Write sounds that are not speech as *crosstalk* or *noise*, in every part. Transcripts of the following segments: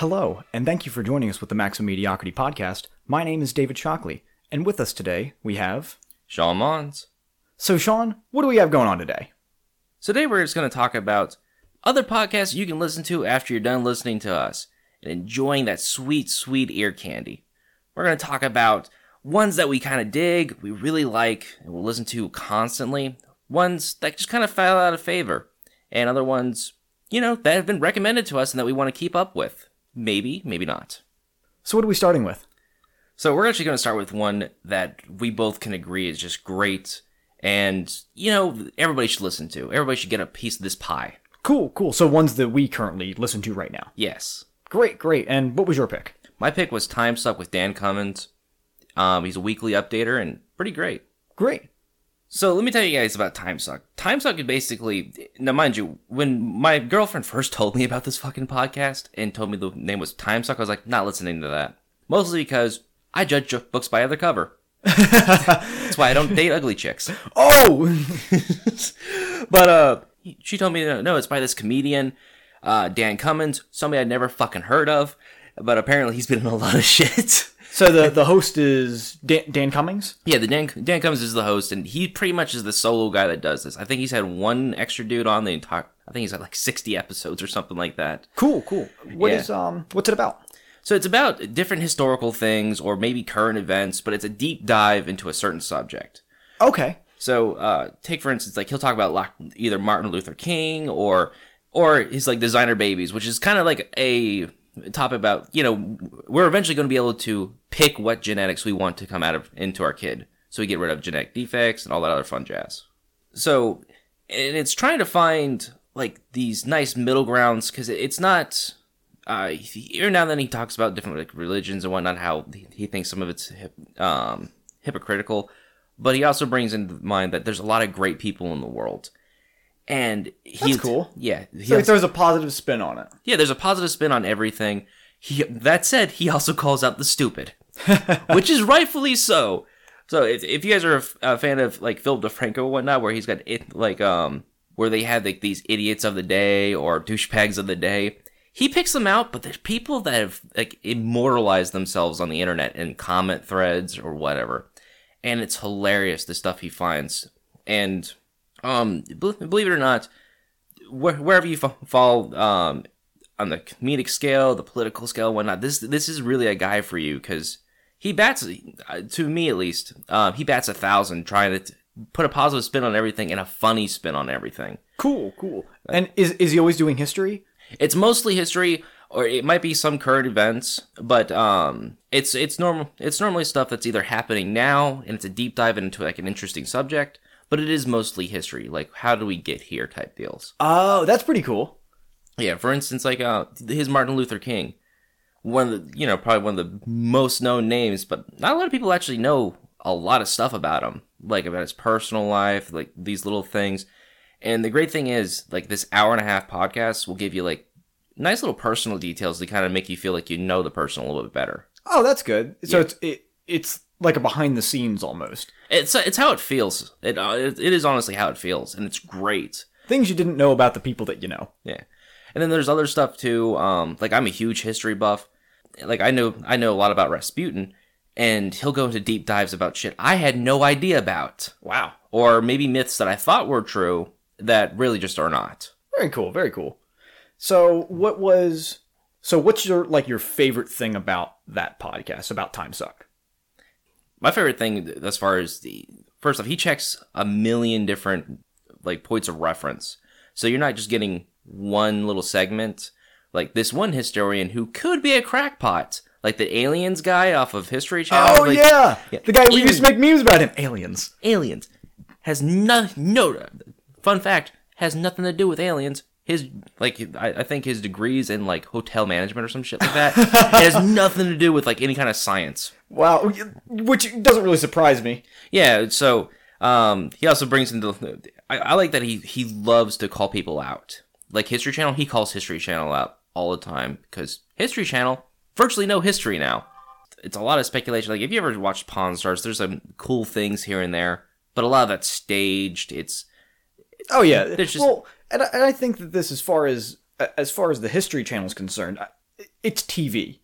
Hello, and thank you for joining us with the Maximum Mediocrity Podcast. My name is David Shockley, and with us today we have. Sean Mons. So, Sean, what do we have going on today? So today we're just going to talk about other podcasts you can listen to after you're done listening to us and enjoying that sweet, sweet ear candy. We're going to talk about ones that we kind of dig, we really like, and we'll listen to constantly. Ones that just kind of fell out of favor, and other ones, you know, that have been recommended to us and that we want to keep up with. Maybe, maybe not. So, what are we starting with? So we're actually going to start with one that we both can agree is just great, and you know everybody should listen to. Everybody should get a piece of this pie. Cool, cool. So, ones that we currently listen to right now. Yes, Great, great. And what was your pick? my pick was Time Suck with Dan Cummins. Um, he's a weekly updater and pretty great. Great. So let me tell you guys about Time Suck. Time Suck is basically now, mind you, when my girlfriend first *laughs* told me about this fucking podcast and told me the name was Time Suck, I was like, not listening to that. Mostly because I judge books by their cover. That's why I don't date ugly chicks. *laughs* Oh! *laughs* But uh, she told me no, it's by this comedian, uh, Dan Cummins, somebody I'd never fucking heard of, but apparently he's been in a lot of shit. So, the, the host is Dan, Dan Cummings? Yeah, the Dan Dan Cummins is the host, and he pretty much is the solo guy that does this. I think he's had one extra dude on the entire. I think he's had like sixty episodes or something like that. Cool, cool. What Yeah. is um? What's it about? So it's about different historical things or maybe current events, but it's a deep dive into a certain subject. Okay. So uh, take for instance, like he'll talk about like, either Martin Luther King or or his like designer babies, which is kind of like a topic about you know we're eventually going to be able to pick what genetics we want to come out of into our kid, so we get rid of genetic defects and all that other fun jazz. So and it's trying to find like these nice middle grounds because it's not. Uh, he- every now and then he talks about different like religions and whatnot, how he, thinks some of it's um, hypocritical, but he also brings into mind that there's a lot of great people in the world, and he, That's cool. Yeah, he So, also- there's a positive spin on it. yeah, there's a positive spin on everything. He, that said, he also calls out the stupid, *laughs* which is rightfully so. So if, if you guys are a, fan of like Philip DeFranco and whatnot, where he's got it like um where they have like these idiots of the day or douchebags of the day, he picks them out. But there's people that have like immortalized themselves on the internet in comment threads or whatever, and it's hilarious the stuff he finds. And um, believe it or not, where, wherever you fa- fall um, on the comedic scale, the political scale, whatnot, this this is really a guy for you because he bats uh, to me at least. Uh, he bats a thousand, trying to t- put a positive spin on everything and a funny spin on everything. Cool, cool. And is is he always doing history? It's mostly history, or it might be some current events, but um, it's it's normal. It's normally stuff that's either happening now, and it's a deep dive into like an interesting subject. But it is mostly history, like how do we get here type deals. Oh, that's pretty cool. Yeah, for instance, like uh, his Martin Luther King, one of the you know probably one of the most known names, but not a lot of people actually know a lot of stuff about him, like about his personal life, like these little things. And the great thing is, like this hour and a half podcast will give you like nice little personal details to kind of make you feel like you know the person a little bit better. Oh, that's good. So Yeah. it's it, it's like a behind the scenes almost. It's it's how it feels. It uh, it, it is honestly how it feels, and it's great. Things you didn't know about the people that you know. Yeah. And then there's other stuff too. Um, like I'm a huge history buff. Like I know I know a lot about Rasputin, and he'll go into deep dives about shit I had no idea about. Wow. Or maybe myths that I thought were true that really just are not. Very cool. Very cool. So, what was So what's your like your favorite thing about that podcast about Time Suck? My favorite thing as far as the first off, he checks a million different like points of reference. So you're not just getting one little segment. Like this one historian who could be a crackpot, like the aliens guy off of History Channel. Oh like, yeah. the guy we used to make memes about him. Aliens. aliens has no no fun fact has nothing to do with aliens his like I, I think his degrees in like hotel management or some shit like that it has *laughs* nothing to do with like any kind of science. Wow, which doesn't really surprise me. yeah so um he also brings into I, I like that he he loves to call people out. Like history channel he calls history channel out all the time because history channel virtually no history now. It's a lot of speculation. Like if you ever watched pawn stars there's some cool things here and there but a lot of that's staged. It's Oh yeah. There's just- well, and I, and I think that this, as far as as far as the History Channel is concerned, it's TV,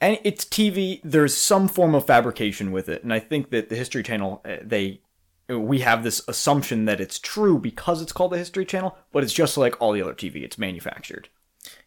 and it's TV. There's some form of fabrication with it, and I think that the History Channel uh, they we have this assumption that it's true because it's called the History Channel, but it's just like all the other TV. It's manufactured.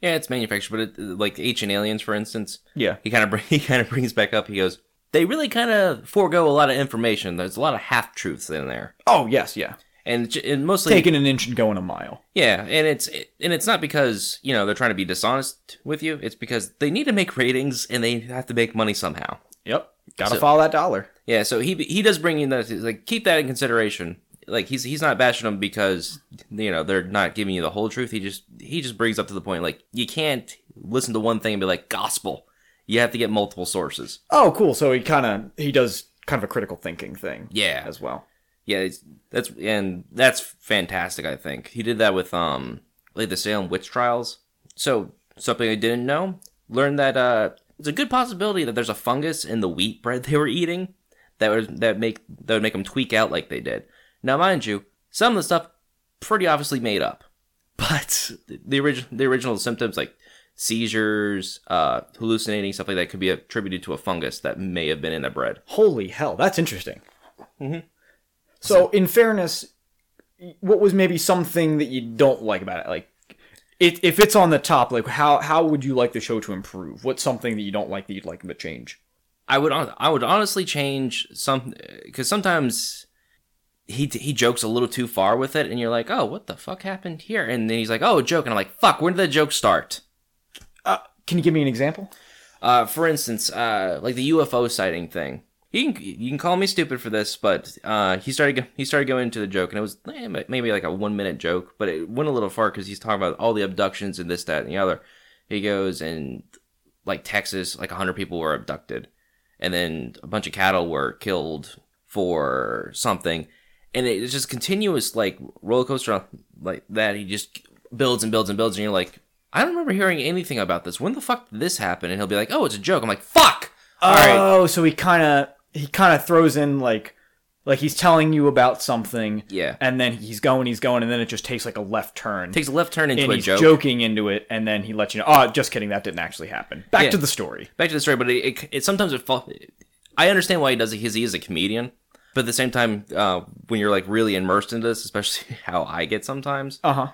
Yeah, it's manufactured, but it, like Ancient Aliens, for instance. Yeah. He kind of *laughs* he kind of brings back up. He goes, they really kind of forego a lot of information. There's a lot of half truths in there, Oh yes, yeah. And, and mostly Taking an inch and going a mile. yeah, and it's and it's not because you know they're trying to be dishonest with you. It's because they need to make ratings and they have to make money somehow. Yep. Got to So- follow that dollar. Yeah, so he he does bring in that like keep that in consideration. Like he's he's not bashing them because you know they're not giving you the whole truth. He just he just brings up to the point like you can't listen to one thing and be like gospel. You have to get multiple sources. Oh, cool. So he kind of he does kind of a critical thinking thing. Yeah. as well. Yeah, it's, that's and that's fantastic. I think he did that with um like the Salem witch trials. So something I didn't know, learned that uh it's a good possibility that there's a fungus in the wheat bread *laughs* they were eating that would that make that would make them tweak out like they did. Now, mind you, some of the stuff pretty obviously made up, *laughs* but the original the original symptoms like seizures, uh, hallucinating stuff like that could be attributed to a fungus that may have been in the bread. Holy hell, that's interesting. So, in fairness, what was maybe something that you don't like about it? Like, it, if it's on the top, like how how would you like the show to improve? What's something that you don't like that you'd like them to change? I would I would honestly change some because sometimes he he jokes a little too far with it, and you're like, oh, what the fuck happened here? And then he's like, oh, a joke, and I'm like, fuck, when did that joke start? Uh, can you give me an example? Uh, for instance, uh, like the UFO sighting thing. You can you can call me stupid for this, but uh, he started he started going into the joke, and it was eh, maybe like a one minute joke, but it went a little far because he's talking about all the abductions and this, that, and the other. He goes and like Texas, like hundred people were abducted, and then a bunch of cattle were killed for something, and it's just continuous like roller coaster like that. He just builds and builds and builds, and you're like, I don't remember hearing anything about this. When the fuck did this happen? And he'll be like, Oh, it's a joke. I'm like, Fuck. All right. Oh, so he kind of he kind of throws in like like he's telling you about something, Yeah. and then he's going, he's going, and then it just takes like a left turn. Takes a left turn into and a he's joke. joking into it, and then he lets you know. Oh, just kidding, that didn't actually happen. Back Yeah. to the story. Back to the story, but it, it, it sometimes it fall. I understand why he does it because he is a comedian, but at the same time, uh, when you're like really immersed into this, especially *laughs* how I get sometimes, Uh huh.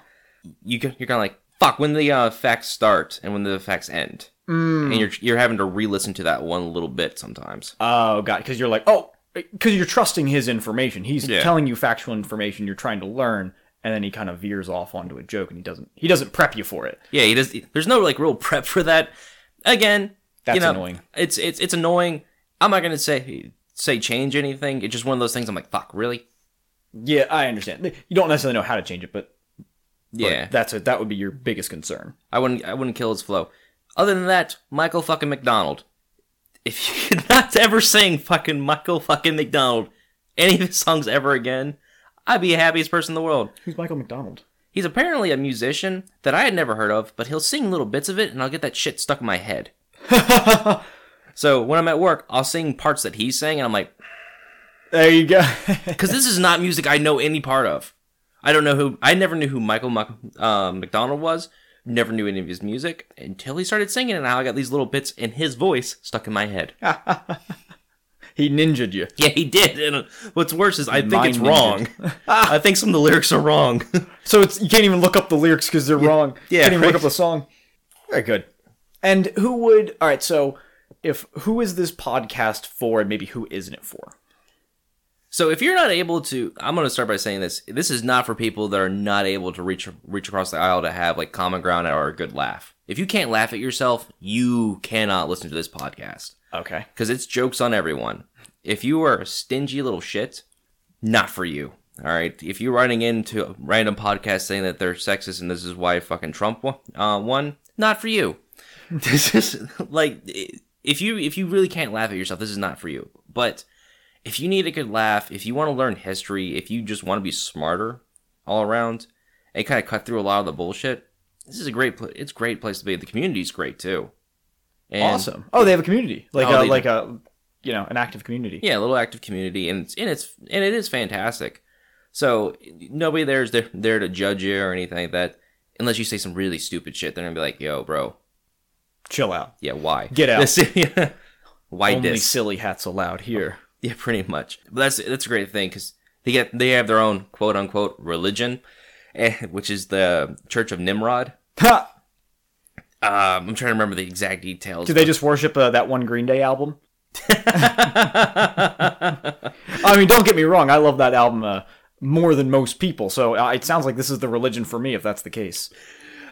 you you're kind of like fuck when the uh, facts start and when the facts end, Mm. and you're you're having to re-listen to that one little bit sometimes. Oh, God, because you're like, oh, because you're trusting his information. He's Yeah. telling you factual information you're trying to learn, and then he kind of veers off onto a joke, and he doesn't he doesn't prep you for it. Yeah, he does. There's no like real prep for that. Again, That's you know, annoying. It's it's it's annoying. I'm not gonna say say change anything. It's just one of those things. I'm like, fuck, really? Yeah, I understand. You don't necessarily know how to change it, but, but Yeah, that's a, that would be your biggest concern. I wouldn't I wouldn't kill his flow. Other than that, Michael fucking McDonald. If you *laughs* could not ever sing fucking Michael fucking McDonald any of his songs ever again, I'd be the happiest person in the world. Who's Michael McDonald? He's apparently a musician that I had never heard of, but he'll sing little bits of it and I'll get that shit stuck in my head. *laughs* so when I'm at work, I'll sing parts that he's saying and I'm like, There you go. *laughs* because this is not music I know any part of. I don't know who. I never knew who Michael um, McDonald was. Never knew any of his music until he started singing, and now I got these little bits in his voice stuck in my head. *laughs* he ninja'd you. Yeah, he did. And uh, what's worse is I think Mind it's wrong. *laughs* I think some of the lyrics are wrong. *laughs* So it's you can't even look up the lyrics because they're wrong. yeah, can't even right. look up the song. Very good. And who would? All right. So, if who is this podcast for, and maybe who isn't it for? So if you're not able to, I'm going to start by saying this. This is not for people that are not able to reach reach across the aisle to have like common ground or a good laugh. If you can't laugh at yourself, you cannot listen to this podcast Okay. because it's jokes on everyone. If you are a stingy little shit, not for you. All right. If you're running into a random podcast saying that they're sexist and this is why fucking Trump won, uh, won not for you. *laughs* this is like if you if you really can't laugh at yourself, this is not for you. But if you need a good laugh, if you want to learn history, if you just want to be smarter all around and kind of cut through a lot of the bullshit, this is a great pl- it's a great place to be. The community's great too. And awesome. Oh, they have a community, like Oh, a like a you know an active community. Yeah, a little active community, and it's and it's and it is fantastic. So nobody there's there there to judge you or anything like that, unless you say some really stupid shit. They're gonna be like, "Yo, bro, Chill out. yeah, why Get out. This- *laughs* yeah. why Only this? silly hats allowed here. Yeah, *laughs* pretty much. But that's that's a great thing because they get they have their own quote unquote religion, *laughs* eh, which is the Church of Nimrod. Ha! Um, I'm trying to remember the exact details. Do they just worship uh, that one Green Day album? *laughs* I mean, don't get me wrong. I love that album uh, more than most people. So uh, it sounds like this is the religion for me, if that's the case.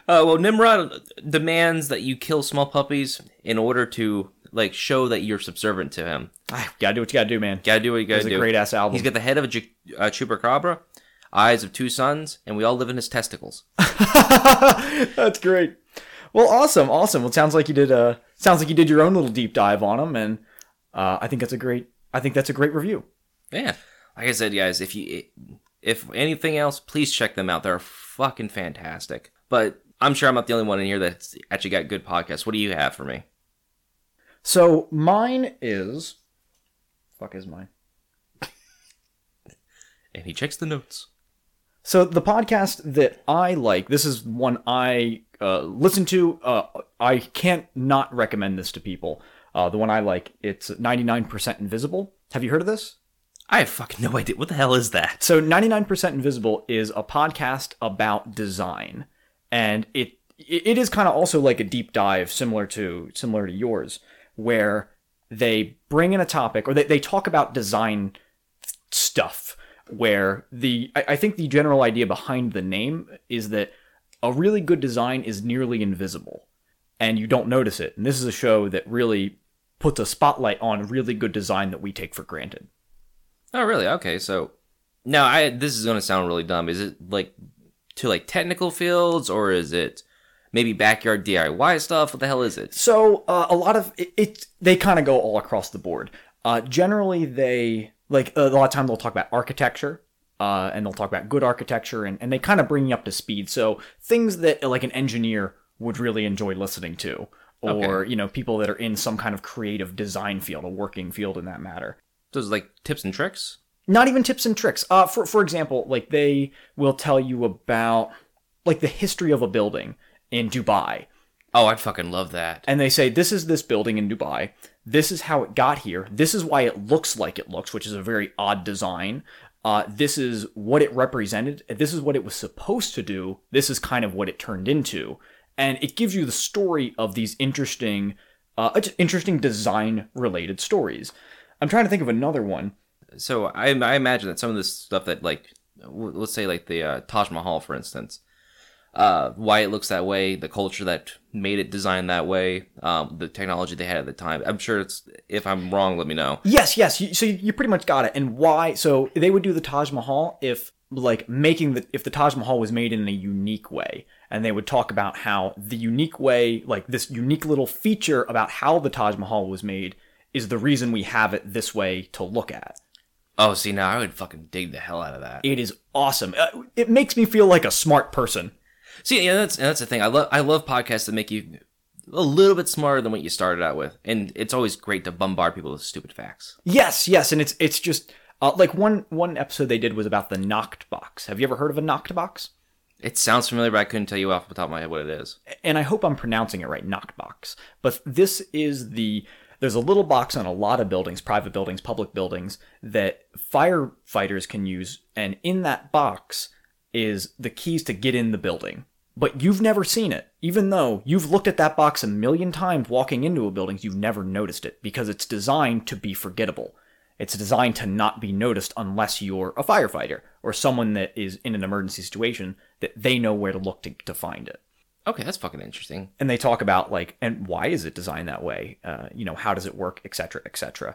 Uh, well, Nimrod demands that you kill small puppies in order to like show that you're subservient to him. Ah, gotta do what you gotta do, man. Gotta do what you gotta It's a do. great-ass album. He's got the head of a ju- uh, chupacabra, eyes of two suns, and we all live in his testicles. *laughs* That's great. Well, awesome, awesome. Well, sounds like you did. a sounds like you did your own little deep dive on them, and uh, I think that's a great. I think that's a great review. Yeah, like I said, guys, if you if anything else, please check them out. They're fucking fantastic. But I'm sure I'm not the only one in here that's actually got good podcasts. What do you have for me? So mine is. Fuck is mine. And he checks the notes. So the podcast that I like, this is one I uh, listen to. Uh, I can't not recommend this to people. Uh, the one I like, it's 99% Invisible. Have you heard of this? I have fucking no idea. What the hell is that? So 99% Invisible is a podcast about design, and it it is kind of also like a deep dive, similar to similar to yours, where they bring in a topic or they, they talk about design stuff. Where the I, I think the general idea behind the name is that a really good design is nearly invisible, and you don't notice it. And this is a show that really puts a spotlight on really good design that we take for granted. Oh, really? Okay, so now I this is gonna sound really dumb. Is it like to like technical fields or is it maybe backyard DIY stuff? What the hell is it? So uh, a lot of it, it they kind of go all across the board. Uh, generally, they like a lot of time they'll talk about architecture, uh, and they'll talk about good architecture, and, and they kind of bring you up to speed. So things that like an engineer would really enjoy listening to, or you know people that are in some kind of creative design field, a working field in that matter. So it's like tips and tricks. Not even tips and tricks. Uh, for for example, like they will tell you about like the history of a building in Dubai. Oh, I'd fucking love that. and they say this is this building in Dubai. This is how it got here. This is why it looks like it looks, which is a very odd design. Uh, this is what it represented. This is what it was supposed to do. This is kind of what it turned into, and it gives you the story of these interesting, uh, interesting design-related stories. I'm trying to think of another one. So I, I imagine that some of this stuff that like let's say like the uh, Taj Mahal for instance, uh, why it looks that way, the culture that made it designed that way, um, the technology they had at the time. I'm sure it's if I'm wrong, let me know. Yes, yes. You, so you, you pretty much got it. And why? So they would do the Taj Mahal if like making the if the Taj Mahal was made in a unique way, and they would talk about how the unique way, like this unique little feature about how the Taj Mahal was made, is the reason we have it this way to look at. Oh, see now I would fucking dig the hell out of that. It is awesome. Uh, It makes me feel like a smart person. See, yeah, that's that's the thing. I love I love podcasts that make you a little bit smarter than what you started out with, and it's always great to bombard people with stupid facts. Yes, yes, and it's it's just uh, like one one episode they did was about the Knox Box. Have you ever heard of a Knox Box? It sounds familiar, but I couldn't tell you off the top of my head what it is. and I hope I'm pronouncing it right, Knox Box. But this is the there's a little box on a lot of buildings, private buildings, public buildings that firefighters can use, and in that box is the keys to get in the building. but you've never seen it. Even though you've looked at that box a million times walking into a building, you've never noticed it because it's designed to be forgettable. It's designed to not be noticed unless you're a firefighter or someone that is in an emergency situation that they know where to look to, to find it. Okay, that's fucking interesting. And they talk about like, and why is it designed that way? Uh, you know, how does it work, et cetera, et cetera.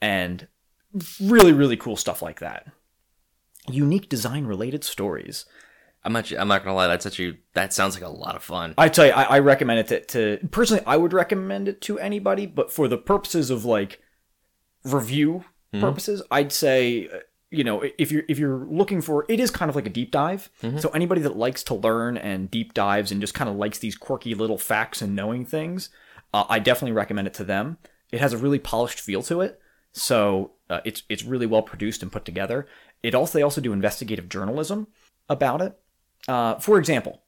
And really, really cool stuff like that. Unique design related stories. I'm not. I'm not gonna lie. That's actually that sounds like a lot of fun. I tell you, I, I recommend it to, to personally. I would recommend it to anybody, but for the purposes of like review purposes, I'd say uh, you know if you're if you're looking for it is kind of like a deep dive. So anybody that likes to learn and deep dives and just kind of likes these quirky little facts and knowing things, uh, I definitely recommend it to them. It has a really polished feel to it, so uh, it's it's really well produced and put together. It also they also do investigative journalism about it. Uh, for example,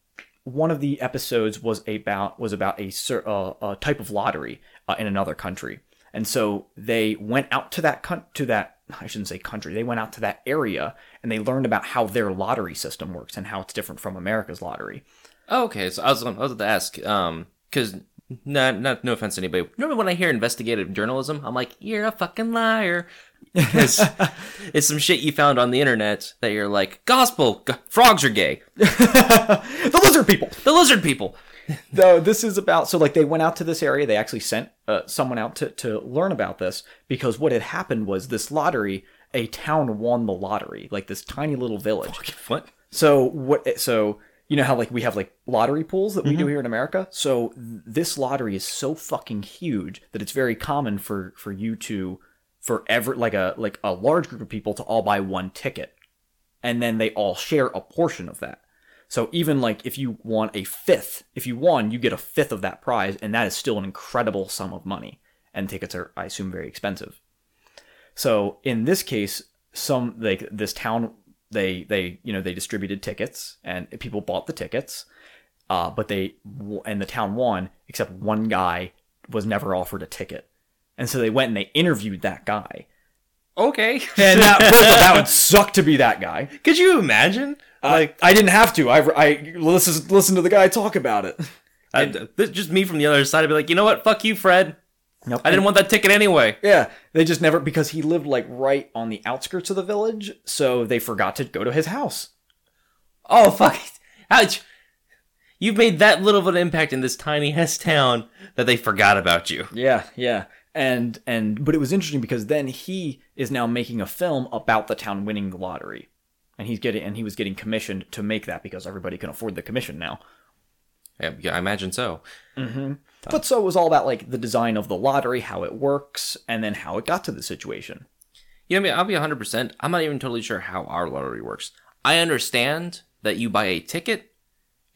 one of the episodes was about was about a, uh, a type of lottery uh, in another country, and so they went out to that con- to that I shouldn't say country. They went out to that area and they learned about how their lottery system works and how it's different from America's lottery. Oh, okay, so I was I was to ask, um, because not not no offense to anybody. Normally, when I hear investigative journalism, I'm like, you're a fucking liar. *laughs* Because *laughs* it's some shit you found on the internet that you're like, gospel, g- frogs are gay. *laughs* The lizard people. The lizard people. Though this is about so like they went out to this area. They actually sent uh, someone out to to learn about this because what had happened was this lottery. A town won the lottery, like this tiny little village. What? So what? So you know how like we have like lottery pools that we do mm-hmm. here in America. So th- this lottery is so fucking huge that it's very common for for you to for ever like a like a large group of people to all buy one ticket, and then they all share a portion of that. So even like if you want a fifth, if you won, you get a fifth of that prize, and that is still an incredible sum of money. And tickets are, I assume, very expensive. So in this case, some like this town, they they you know they distributed tickets and people bought the tickets, uh, but they and the town won except one guy was never offered a ticket, and so they went and they interviewed that guy, Okay. *laughs* and that, first of all, that would suck to be that guy. Could you imagine? Like I didn't have to. I I listen listen to the guy talk about it. *laughs* I, this, just me from the other side. I'd be like, you know what? Fuck you, Fred. Nope. I didn't want that ticket anyway. Yeah, they just never because he lived like right on the outskirts of the village, so they forgot to go to his house. Oh fuck! Ouch! You've made that little of an impact in this tiny ass town that they forgot about you. Yeah, yeah. And and but it was interesting because then he is now making a film about the town winning the lottery. And he's getting and he was getting commissioned to make that because everybody can afford the commission now. Yeah, yeah, I imagine so. Mm-hmm. But so it was all about like the design of the lottery, how it works, and then how it got to the situation. You know, I mean, I'll be 100%. I'm not even totally sure how our lottery works. I understand that you buy a ticket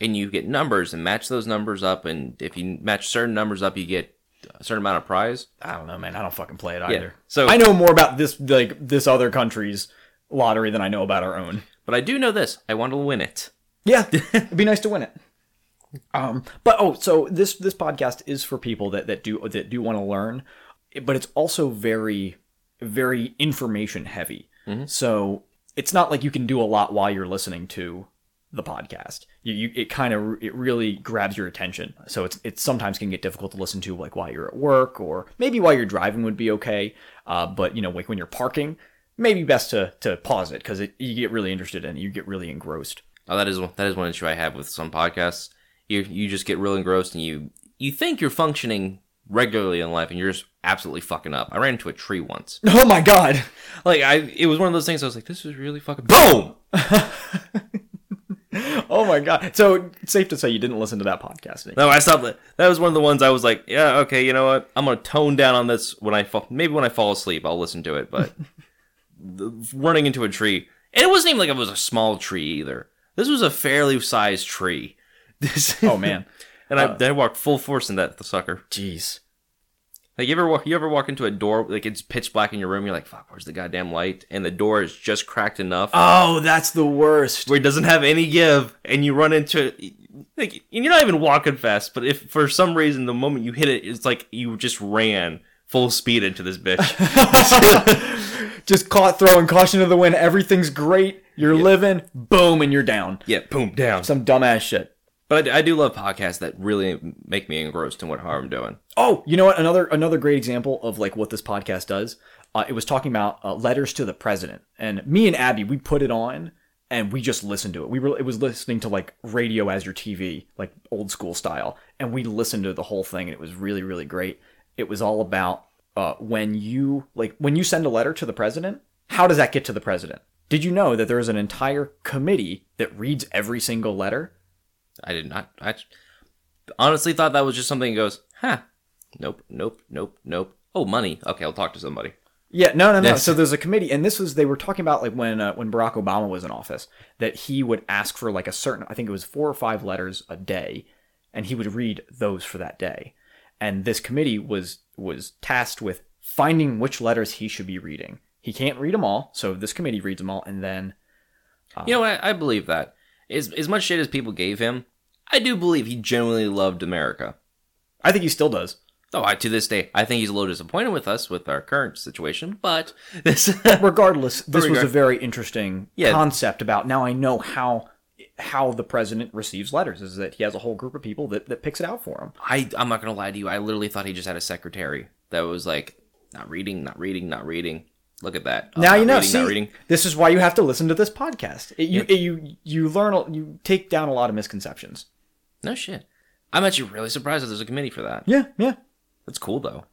and you get numbers and match those numbers up. And if you match certain numbers up, you get a certain amount of prize. I don't know, man. I don't fucking play it either. so- I know more about this like this other country's lottery than I know about our own. But I do know this I want to win it. Yeah, *laughs* it'd be nice to win it. Um, but oh, so this this podcast is for people that that do that do want to learn, but it's also very very information heavy. So it's not like you can do a lot while you're listening to the podcast. You, you it kind of it really grabs your attention. So it's it sometimes can get difficult to listen to like while you're at work or maybe while you're driving would be okay. Uh, but you know like when you're parking, maybe best to to pause it because you get really interested in it. You get really engrossed. Oh, that is that is one issue I have with some podcasts. You you just get real engrossed and you you think you're functioning regularly in life and you're just absolutely fucking up. I ran into a tree once. *laughs* Oh my god. Like I, it was one of those things. I was like, this is really fucking boom. *laughs* Oh my god. So safe to say you didn't listen to that podcast. Nick. No, I stopped. That That was one of the ones I was like, yeah, okay, you know what? I'm gonna tone down on this when I fall. Maybe when I fall asleep, I'll listen to it. But *laughs* running into a tree, and it wasn't even like it was a small tree either. This was a fairly sized tree. This, Oh man. and I, uh, I walked full force in that sucker. Jeez. Like you ever walk, you ever walk into a door like it's pitch black in your room. You're like, fuck, where's the goddamn light? And the door is just cracked enough Oh, that's the worst. where it doesn't have any give, and you run into it. Like, and you're not even walking fast, but if for some reason the moment you hit it, it's like you just ran full speed into this bitch. *laughs* Just caught throwing caution to the wind. Everything's great. You're living. Boom, and you're down. yeah, boom, down. Some dumbass shit. But I, do love podcasts that really make me engrossed in what I'm doing. Oh, you know what? Another another great example of like what this podcast does. Uh, it was talking about uh, letters to the president, and me and Abby we put it on and we just listened to it. We were it was listening to like radio as your TV, like old school style, and we listened to the whole thing, and it was really really great. It was all about uh, when you like when you send a letter to the president. How does that get to the president? Did you know that there is an entire committee that reads every single letter? I did not. I honestly thought that was just something that goes, huh? Nope, nope, nope, nope. Oh, money. Okay, I'll talk to somebody. Yeah, no, no, no. Yes. So there's a committee, and this was they were talking about like when uh, when Barack Obama was in office that he would ask for like a certain I think it was four or five letters a day, and he would read those for that day, and this committee was was tasked with finding which letters he should be reading. He can't read them all, so this committee reads them all, and then You know, what? I believe that. As as much shit as people gave him, I do believe he genuinely loved America. I think he still does. Though I, to this day, I think he's a little disappointed with us with our current situation. But this, *laughs* Regardless, this was a very interesting Yeah. concept about now I know how how the president receives letters is that he has a whole group of people that, that picks it out for him. I I'm not gonna lie to you. I literally thought he just had a secretary that was like not reading, not reading, not reading. Look at that. Oh, now not you know. Reading, see, reading. this is why you have to listen to this podcast. It, you it- you you learn you take down a lot of misconceptions. No shit. I'm actually really surprised that there's a committee for that. Yeah, yeah. That's cool though.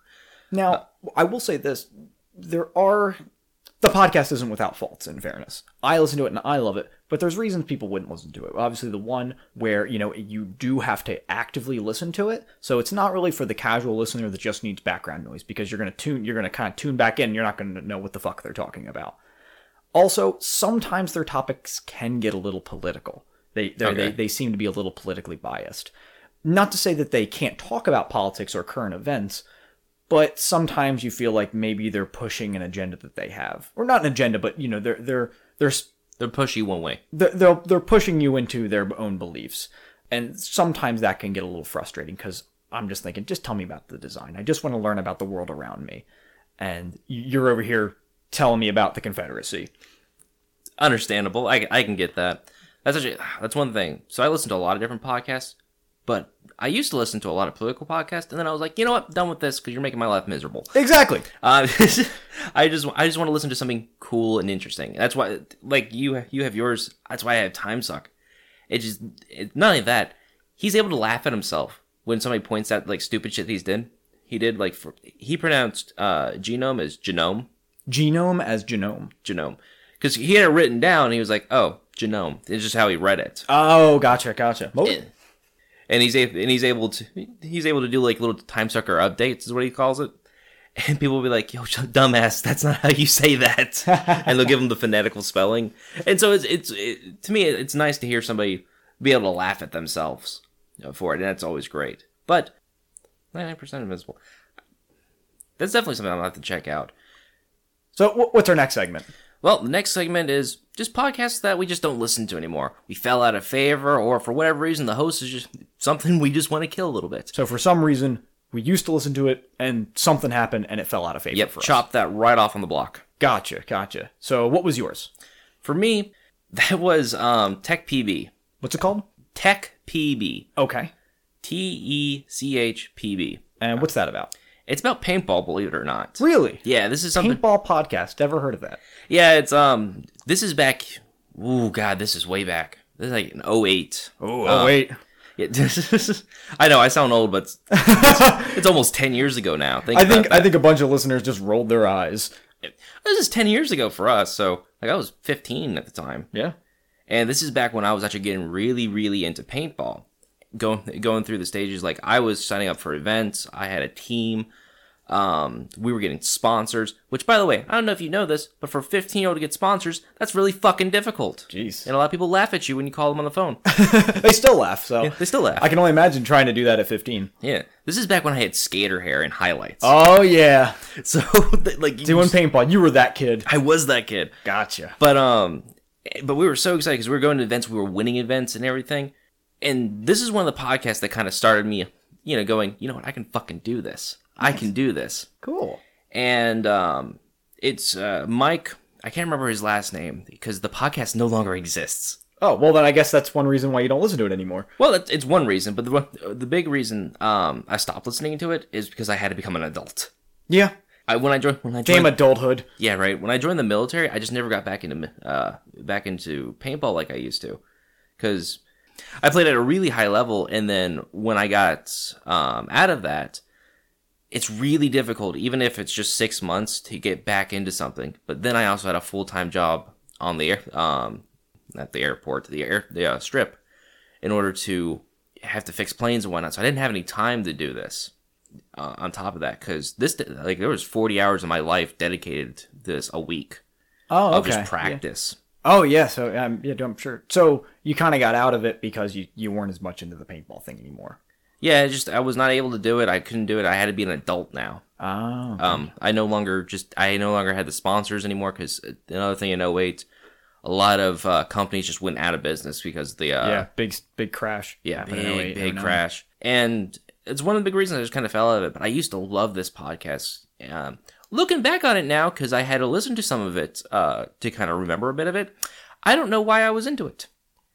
Now I will say this: there are the podcast isn't without faults. In fairness, I listen to it and I love it, but there's reasons people wouldn't listen to it. Obviously, the one where you know you do have to actively listen to it, so it's not really for the casual listener that just needs background noise because you're gonna tune, you're gonna kind of tune back in, you're not gonna know what the fuck they're talking about. Also, sometimes their topics can get a little political. They they Okay. they, they seem to be a little politically biased. Not to say that they can't talk about politics or current events, but sometimes you feel like maybe they're pushing an agenda that they have, or not an agenda, but you know they're they're they're They're pushy one way. they're they're, they're pushing you into their own beliefs, and sometimes that can get a little frustrating because I'm just thinking, just tell me about the design. I just want to learn about the world around me, and you're over here telling me about the Confederacy. Understandable. I, I can get that. That's actually that's one thing. So I listen to a lot of different podcasts, but I used to listen to a lot of political podcasts, and then I was like, you know what, done with this because you're making my life miserable. Exactly. Uh, *laughs* I just I just want to listen to something cool and interesting. That's why, like you you have yours. That's why I have Time Suck. It just it, not only that, he's able to laugh at himself when somebody points out like stupid shit he's did. He did like for, he pronounced uh, genome as genome Genome as genome. genome because he had it written down. And he was like, oh genome. It's just how he read it. Oh, gotcha, gotcha. Mo- and he's able, and he's able to he's able to do like little time sucker updates is what he calls it and people will be like yo *laughs* dumbass that's not how you say that *laughs* and they'll give him the phonetical spelling and so it's it's it, to me it's nice to hear somebody be able to laugh at themselves for it and that's always great but 99% invisible that's definitely something i'll have to check out So, what's our next segment? well, the next segment is just podcasts that we just don't listen to anymore. We fell out of favor, or for whatever reason, the host is just something we just want to kill a little bit. So, for some reason, we used to listen to it, and something happened, and it fell out of favor Yep, for us. chop that right off on the block. Gotcha, gotcha. So, what was yours? For me, *laughs* that was um, Tech PB. What's it called? Tech PB. Okay. T E C H P B. And what's that about? It's about paintball, believe it or not. Really? Yeah, this is something. Paintball podcast. Never heard of that. Yeah, it's um. This is back. Oh God, this is way back. This is like an 08. Oh, Uh, wait. Yeah, *laughs* I know I sound old, but it's, *laughs* it's, it's almost 10 years ago now. Think I think that. I think a bunch of listeners just rolled their eyes. this is 10 years ago for us. So, like, I was 15 at the time. Yeah. And this is back when I was actually getting really, really into paintball. Going going through the stages, like I was signing up for events. I had a team. Um, we were getting sponsors. Which, by the way, I don't know if you know this, but for 15 year old to get sponsors, that's really fucking difficult. Jeez. And a lot of people laugh at you when you call them on the phone. *laughs* They still laugh. So they still laugh. I can only imagine trying to do that at 15. yeah, this is back when I had skater hair and highlights. Oh yeah. *laughs* So, *laughs* like, you Doing paintball. You were that kid. I was that kid. Gotcha. But um, but we were so excited because we were going to events, we were winning events and everything. And this is one of the podcasts that kind of started me, you know, going, you know what, I can fucking do this. I can do this. Cool. And um, it's uh, Mike. I can't remember his last name because the podcast no longer exists. Oh well, then I guess that's one reason why you don't listen to it anymore. Well, it's, it's one reason, but the the big reason um, I stopped listening to it is because I had to become an adult. Yeah. I when I joined when I Damn joined adulthood. yeah right when I joined the military, I just never got back into uh, back into paintball like I used to, because I played at a really high level, and then when I got um, out of that, it's really difficult, even if it's just six months, to get back into something. But then I also had a full time job on the air, um, at the airport, the air, the uh, strip, in order to have to fix planes and whatnot. So I didn't have any time to do this. Uh, on top of that, because this like there was forty hours of my life dedicated to this a week Oh, of just practice. Oh yeah. So um, yeah, I'm sure. So you kind of got out of it because you you weren't as much into the paintball thing anymore. Yeah, just I was not able to do it. I couldn't do it. I had to be an adult now. Oh. Um, I no longer just I no longer had the sponsors anymore because another thing in 08, a lot of uh, companies just went out of business because the uh, yeah. Big big crash. yeah in 08, big big 09. crash, and it's one of the big reasons I just kind of fell out of it. But I used to love this podcast. Um, looking back on it now, because I had to listen to some of it uh, to kind of remember a bit of it, I don't know why I was into it.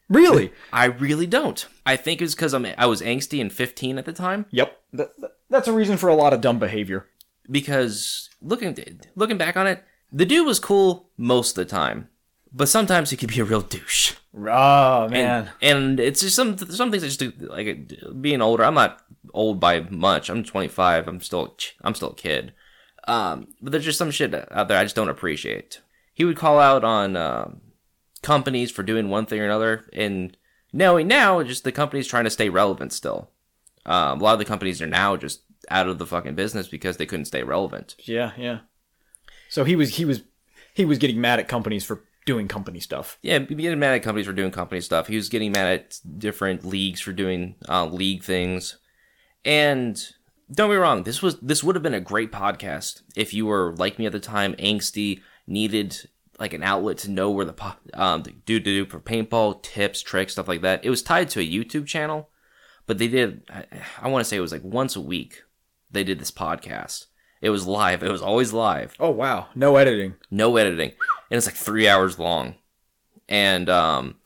Really? I really don't. I think it's because I'm I was angsty and 15 at the time. yep. Th- th- that's a reason for a lot of dumb behavior. because looking looking back on it, the dude was cool most of the time, but sometimes he could be a real douche. Oh man. And it's just some some things I just do like being older. I'm not old by much. I'm 25. I'm still I'm still a kid. Um, but there's just some shit out there I just don't appreciate. He would call out on um, companies for doing one thing or another, and knowing now, just the company's trying to stay relevant still. Um, a lot of the companies are now just out of the fucking business because they couldn't stay relevant. yeah, yeah. So he was he was he was getting mad at companies for doing company stuff. Yeah, getting mad at companies for doing company stuff. He was getting mad at different leagues for doing uh, league things. And don't be wrong, this was this would have been a great podcast if you were like me at the time, angsty, needed like an outlet to know where the um to do to do for paintball tips, tricks, stuff like that. It was tied to a YouTube channel, but they did. I, I want to say it was like once a week. They did this podcast. It was live. It was always live Oh wow. No editing. no editing, and it's like three hours long. And um,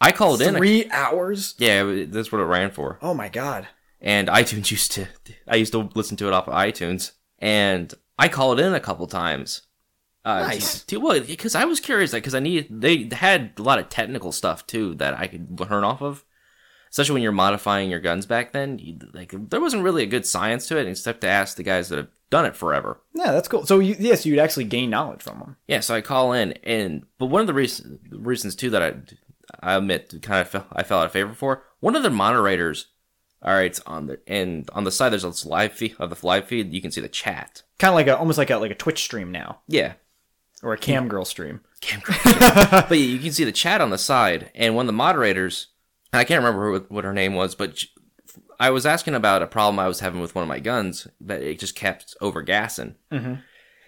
I called in. Three hours. Yeah, that's what it ran for. Oh my god. And iTunes *laughs* used to. I used to listen to it off of iTunes, and I called in a couple times. Uh, Nice. To, to- well, because I was curious, because I needed. They had a lot of technical stuff too that I could learn off of. Especially when you're modifying your guns back then, you, like there wasn't really a good science to it, except to ask the guys that have done it forever. Yeah, that's cool. So you, yes, you'd actually gain knowledge from them. Yeah, so I call in, and but one of the reasons reasons too that I I admit kind of fell, I fell out of favor for one of the moderators. All right, it's on the and on the side there's this live feed of the live feed. You can see the chat. Kind of like a almost like a like a Twitch stream now Yeah, or a cam girl stream. Cam girl, *laughs* but you can see the chat on the side, and one of the moderators, and I can't remember what, what her name was, but I was asking about a problem I was having with one of my guns that it just kept overgassing. Mm-hmm.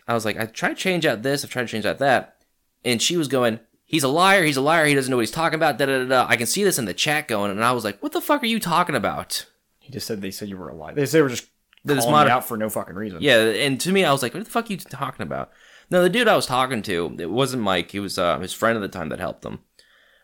I was like, I tried to change out this, I've tried to change out that, and she was going, "He's a liar, he's a liar, he doesn't know what he's talking about." Da da da. da. I can see this in the chat going, and I was like, "What the fuck are you talking about?" He just said they said you were alive. They, said they were just calling mod- you out for no fucking reason. Yeah, and to me, I was like, "What the fuck are you talking about?" No, the dude I was talking to, it wasn't Mike. He was uh, his friend at the time that helped him.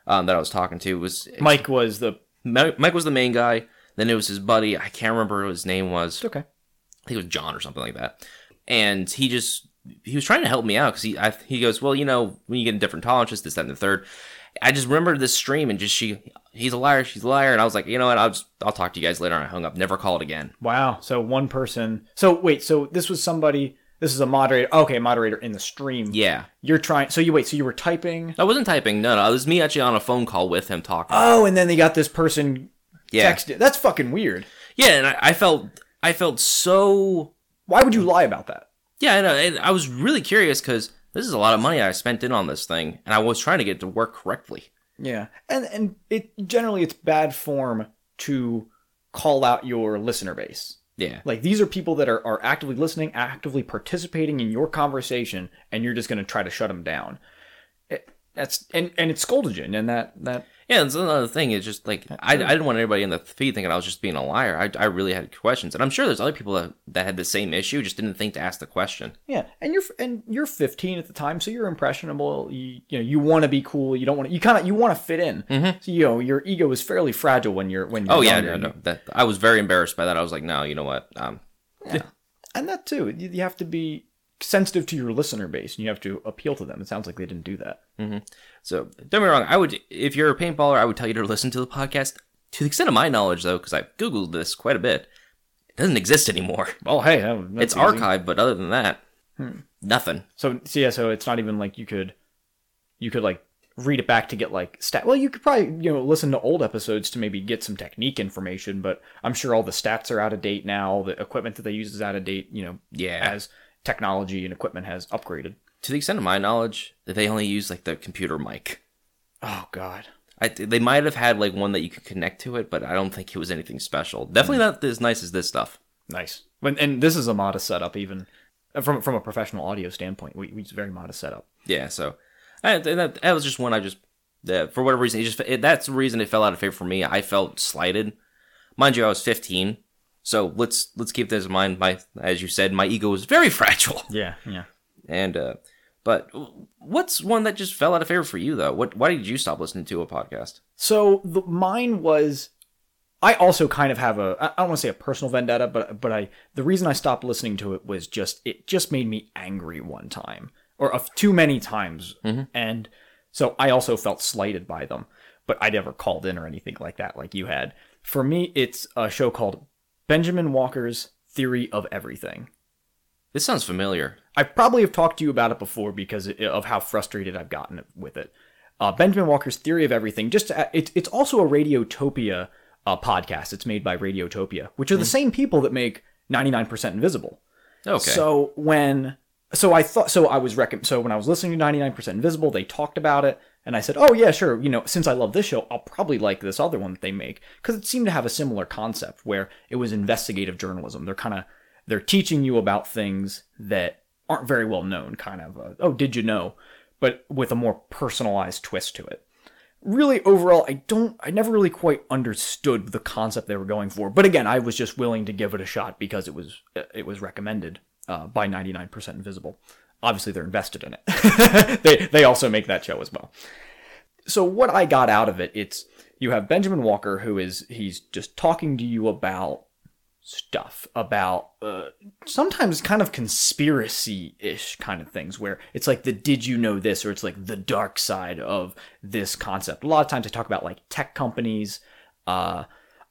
Um, that I was talking to was Mike was the Mike Mike was the main guy. Then it was his buddy. I can't remember what his name was. it's okay. I think it was John or something like that. And he just he was trying to help me out because he I, he goes, well, you know, when you get in different tolerances, this, that, and the third. I just remembered this stream and just she he's a liar, she's a liar, and I was like, you know what, I'll just I'll talk to you guys later. And I hung up, never called again. Wow. So one person. So wait. So this was somebody. This is a moderator. Okay, moderator in the stream. Yeah, You're trying. So you wait. So you were typing. I wasn't typing. No, no, it was me actually on a phone call with him talking. Oh, and then they got this person yeah, texted. That's fucking weird. yeah, and I, I felt I felt so Why would you lie about that? Yeah, I know. And I was really curious because this is a lot of money I spent in on this thing, and I was trying to get it to work correctly. Yeah, and and it generally it's bad form to call out your listener base. Yeah. Like these are people that are, are actively listening, actively participating in your conversation, and you're just going to try to shut them down. It, that's and and it's scolded and that that Yeah, that's another thing. It's just like I, I didn't want anybody in the feed thinking I was just being a liar. I, I really had questions, and I'm sure there's other people that, that had the same issue, just didn't think to ask the question. Yeah, and you're and you're 15 at the time, so you're impressionable. You you know you want to be cool. You don't want to. You kind of you want to fit in. Mm-hmm. So you know your ego is fairly fragile when you're when you're Oh yeah, no, no, that I was very embarrassed by that. I was like, no, you know what? Um, and that too. You, you have to be sensitive to your listener base, and you have to appeal to them. It sounds like they didn't do that. So don't get me wrong. I would, if you're a paintballer, I would tell you to listen to the podcast. To the extent of my knowledge, though, because I've googled this quite a bit, it doesn't exist anymore. *laughs* Oh hey, it's easy. Hmm. archived, but other than that, nothing. So, so yeah, so it's not even like you could, you could like read it back to get like stat. Well, you could probably you know listen to old episodes to maybe get some technique information, but I'm sure all the stats are out of date now. The equipment that they use is out of date. You know, Yeah. as technology and equipment has upgraded. To the extent of my knowledge, that they only use like the computer mic. Oh God. I, they might have had like one that you could connect to it, but I don't think it was anything special. Definitely not as nice as this stuff. Nice. When, and this is a modest setup, even uh, from from a professional audio standpoint. We, we it's a very modest setup. Yeah, so I, that, that was just one I just for whatever reason it just it, that's the reason it fell out of favor for me. I felt slighted, mind you. I was 15, so let's let's keep this in mind. My as you said, my ego is very *laughs* fragile, Yeah, yeah. and uh, but what's one that just fell out of favor for you though? What why did you stop listening to a podcast? So the mine was. I also kind of have a I don't want to say a personal vendetta, but but I the reason I stopped listening to it was just it just made me angry one time or of too many times, and so I also felt slighted by them. But I never called in or anything like that, like you had. For me, it's a show called Benjamin Walker's Theory of Everything. This sounds familiar. I probably have talked to you about it before because of how frustrated I've gotten with it. Uh, Benjamin Walker's Theory of Everything. Just to, it's it's also a Radiotopia uh, podcast. It's made by Radiotopia, which are the same people that make 99% Invisible. Okay. So when so I thought so I was rec- so when I was listening to 99% Invisible, they talked about it and I said, "Oh yeah, sure, you know, since I love this show, I'll probably like this other one that they make cuz it seemed to have a similar concept where it was investigative journalism. They're kind of they're teaching you about things that aren't very well known kind of uh, oh, did you know? But with a more personalized twist to it really overall i don't i never really quite understood the concept they were going for but again i was just willing to give it a shot because it was it was recommended uh, by 99% invisible obviously they're invested in it. *laughs* They they also make that show as well. So what i got out of it it's you have benjamin walker who is he's just talking to you about stuff about uh, sometimes kind of conspiracy-ish kind of things where it's like the did you know this or it's like the dark side of this concept. A lot of times they talk about like tech companies uh,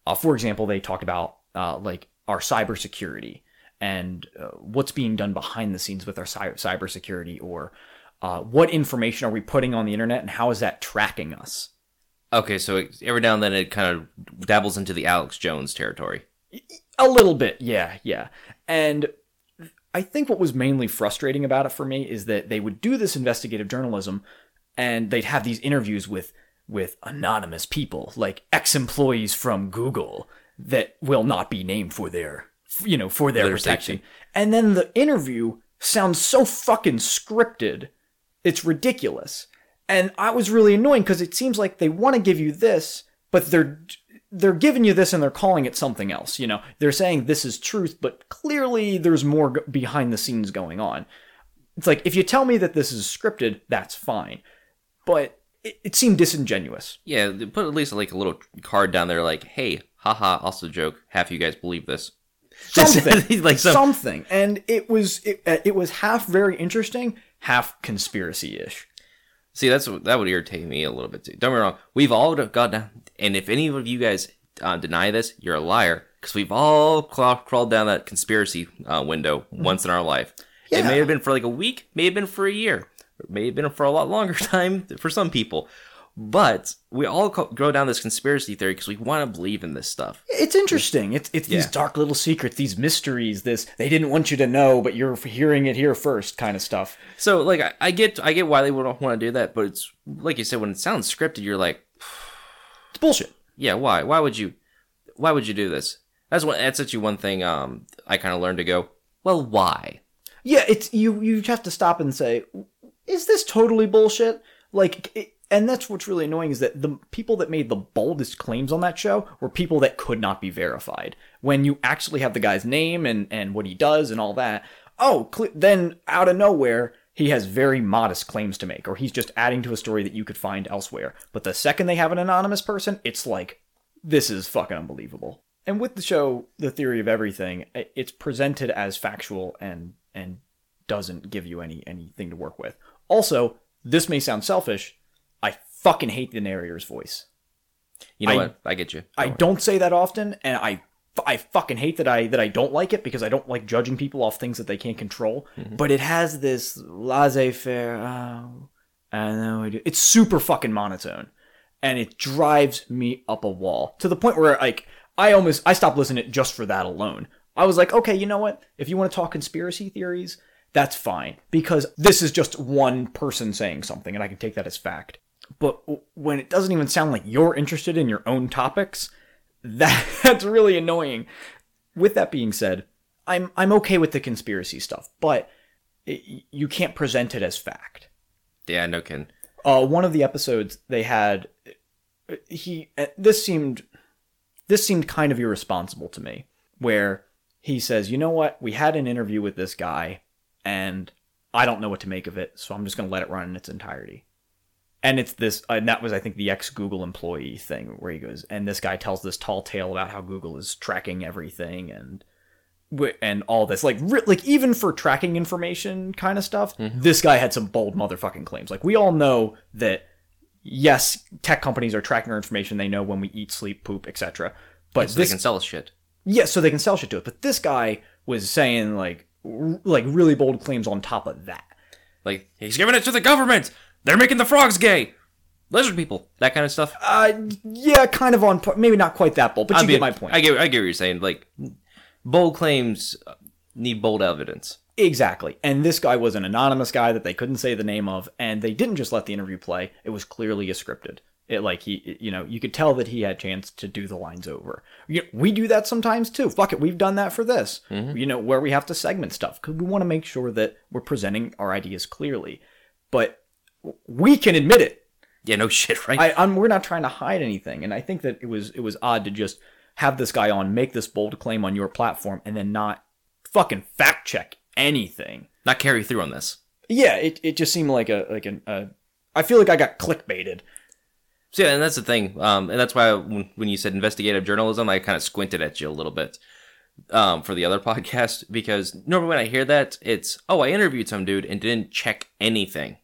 uh for example they talked about uh like our cybersecurity and uh, what's being done behind the scenes with our cy- cybersecurity or uh, what information are we putting on the internet and how is that tracking us Okay, so it, every now and then it kind of dabbles into the Alex Jones territory. A little bit, yeah, yeah. And I think what was mainly frustrating about it for me is that they would do this investigative journalism and they'd have these interviews with with anonymous people, like ex-employees from Google that will not be named for their you know, for their Their protection. safety. And then the interview sounds so fucking scripted. It's ridiculous. And I was really annoying because it seems like they want to give you this, but they're they're giving you this and they're calling it something else. You know, they're saying this is truth, but clearly there's more behind the scenes going on. It's like if you tell me that this is scripted, that's fine, but it, it seemed disingenuous. Yeah, they put at least like a little card down there, like, "Hey, haha, also joke. Half you guys believe this." Something, *laughs* like some, something, and it was it, uh, it was half very interesting, half conspiracy ish. See, that's what- that would irritate me a little bit too. Don't get me wrong. We've all got down, and if any of you guys uh, deny this, you're a liar because we've all crawled down that conspiracy uh, window once in our life. It may have been for like a week, may have been for a year, it may have been for a lot longer *laughs* time for some people. But we all co- go down this conspiracy theory because we want to believe in this stuff. It's interesting. It's it's these Yeah. dark little secrets, these mysteries. This they didn't want you to know, but you're hearing it here first, kind of stuff. So, like, I, I get, I get why they would want to do that, but it's like you said, when it sounds scripted, you're like, *sighs* It's bullshit. yeah why why would you why would you do this that's what that's actually one thing um i kind of learned to go well why Yeah, it's you. You have to stop and say, is this totally bullshit? Like, it, and that's what's really annoying is that the people that made the boldest claims on that show were people that could not be verified. When you actually have the guy's name and, and what he does and all that, oh, cl- then out of nowhere, he has very modest claims to make, or he's just adding to a story that you could find elsewhere. But the second they have an anonymous person, it's like, this is fucking unbelievable. And with the show, The Theory of Everything, it's presented as factual and and doesn't give you any anything to work with. Also, this may sound selfish, fucking hate the narrator's voice. You know I- what? I get you. I don't say that often, and I I fucking hate that I that I don't like it because I don't like judging people off things that they can't control. Mm-hmm. But it has this laissez-faire. Oh, I know I do. It's super fucking monotone, and it drives me up a wall to the point where like I almost I stopped listening just for that alone. I was like, okay, you know what? If you want to talk conspiracy theories, that's fine because this is just one person saying something, and I can take that as fact. But when it doesn't even sound like you're interested in your own topics, that *laughs* that's really annoying. With that being said, I'm I'm okay with the conspiracy stuff, but it, you can't present it as fact. Yeah, no kidding. Uh, one of the episodes they had, he uh, this seemed this seemed kind of irresponsible to me, where he says, "You know what? We had an interview with this guy, and I don't know what to make of it, so I'm just going to let it run in its entirety." And it's this, uh, and that was, I think, the ex Google employee thing where he goes, and this guy tells this tall tale about how Google is tracking everything and and all this, like, like even for tracking information kind of stuff, mm-hmm. this guy had some bold motherfucking claims. Like, we all know that yes, tech companies are tracking our information. They know when we eat, sleep, poop, etc. But So this they can sell us shit. yeah, so they can sell shit to it. But this guy was saying like r- like really bold claims on top of that. Like he's giving it to the government. They're making the frogs gay. Lizard people. That kind of stuff. Uh, yeah, kind of on, po- maybe not quite that bold, but I you mean, get my point. I get. I get what you're saying. Like bold claims need bold evidence. Exactly. And this guy was an anonymous guy that they couldn't say the name of, and they didn't just let the interview play. It was clearly a scripted. It like he, you know, you could tell that he had chance to do the lines over. You we do that sometimes too. Fuck it, we've done that for this. You know, where we have to segment stuff because we want to make sure that we're presenting our ideas clearly. But we can admit it. Yeah, no shit, right? I, I'm, we're not trying to hide anything, and I think that it was it was odd to just have this guy on, make this bold claim on your platform, and then not fucking fact check anything. Not carry through on this. Yeah, it, it just seemed like a like an. Uh, I feel like I got clickbaited. So yeah, and that's the thing. Um, and that's why when, when you said investigative journalism, I kind of squinted at you a little bit. Um, for the other *laughs* podcast, because normally when I hear that, it's oh, I interviewed some dude and didn't check anything.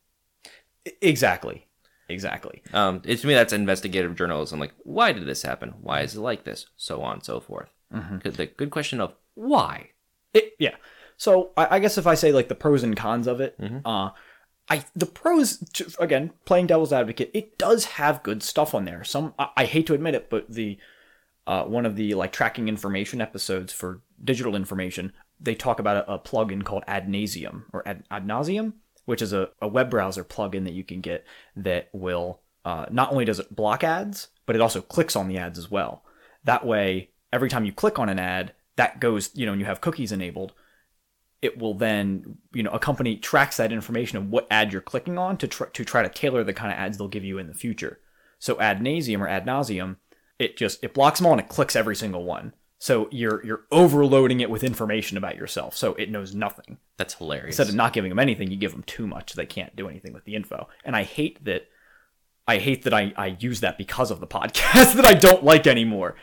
Exactly, exactly. Um, to me, that's investigative journalism. Like, why did this happen? Why is it like this? So on and so forth. Good, the good question of why. It, yeah. So I, I guess if I say like the pros and cons of it, uh, I the pros again playing devil's advocate, it does have good stuff on there. Some I, I hate to admit it, but the uh, one of the like tracking information episodes for digital information, they talk about a, a plugin called AdNauseam or Ad, AdNauseam, which is a, a web browser plugin that you can get that will uh, not only does it block ads, but it also clicks on the ads as well. That way, every time you click on an ad, that goes, you know, and you have cookies enabled, it will then, you know, a company tracks that information of what ad you're clicking on to try, to try to tailor the kind of ads they'll give you in the future. So AdNauseam or Ad nauseum, it just it blocks them all and it clicks every single one. So you're you're overloading it with information about yourself, so it knows nothing. That's hilarious. Instead of not giving them anything, you give them too much; they can't do anything with the info. And I hate that. I hate that I I use that because of the *laughs* podcast that I don't like anymore.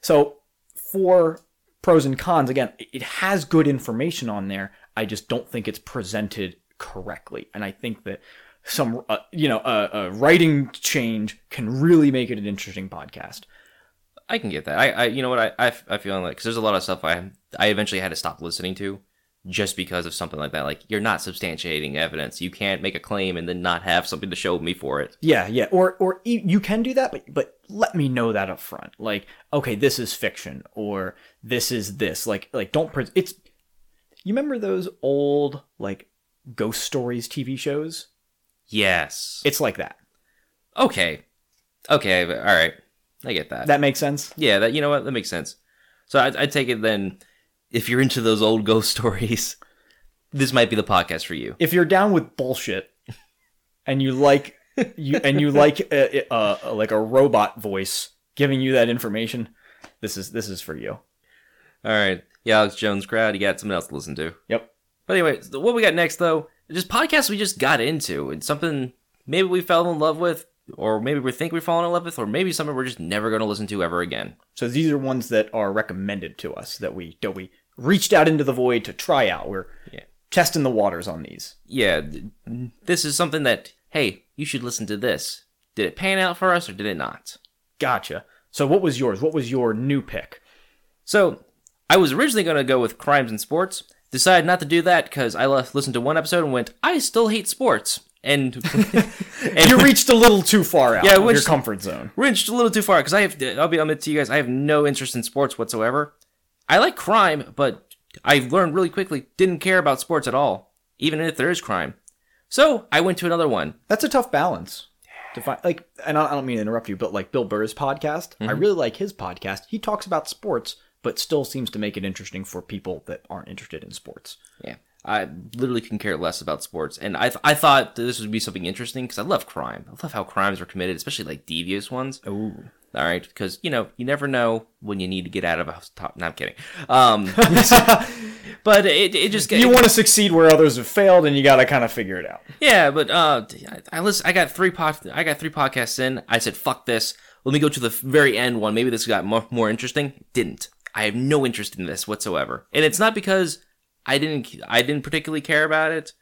So for pros and cons, again, it has good information on there. I just don't think it's presented correctly, and I think that some uh, you know a, a writing change can really make it an interesting podcast. I can get that. I, I you know what I, I, I feel like because there's a lot of stuff I I eventually had to stop listening to just because of something like that. Like you're not substantiating evidence. You can't make a claim and then not have something to show me for it. Yeah, yeah. Or or you can do that, but but let me know that up front. Like, okay, this is fiction, or this is this. Like like don't. Pre- it's. You remember those old like ghost stories TV shows? Yes. It's like that. okay. Okay. All right. I get that. That makes sense. yeah. That you know what that makes sense. So I, I take it then. If you're into those old ghost *laughs* stories, this might be the podcast for you. If you're down with bullshit, and you like you and you like a, a, like a robot voice giving you that information, this is this is for you. All right. Yeah, Alex Jones crowd. You got something else to listen to. Yep. But anyway, what we got next though, just podcasts we just got into and something maybe we fell in love with, or maybe we think we're falling in love with, or maybe something we're just never going to listen to ever again. So these are ones that are recommended to us that we that we reached out into the void to try out. We're Yeah. testing the waters on these. Yeah, th- this is something that hey, you should listen to this. Did it pan out for us or did it not? Gotcha. So what was yours? What was your new pick? So, I was originally going to go with crimes and sports. Decided not to do that because I left, listened to one episode and went, I still hate sports. And, *laughs* and You reached a little too far out Yeah, of your comfort zone. reached a little too far because I have, I'll be honest to you guys, I have no interest in sports whatsoever. I like crime, but I've learned really quickly didn't care about sports at all, even if there is crime. So I went to another one. That's a tough balance. To find like, and I I don't mean to interrupt you, but like Bill Burr's podcast, I mm-hmm. really like his podcast. He talks about sports, but still seems to make it interesting for people that aren't interested in sports. Yeah, I literally can care less about sports, and I th- I thought that this would be something interesting because I love crime. I love how crimes are committed, especially like devious ones. Ooh. All right, because you know you never know when you need to get out of a top. No, I'm kidding. Um, *laughs* but it it just You want to succeed where others have failed, and you got to kind of figure it out. yeah. But uh, I I listen. I got three pod. I got three podcasts in. I said fuck this. Let me go to the very end one. Maybe this got more more interesting. Didn't. I have no interest in this whatsoever, and it's not because I didn't I didn't particularly care about it.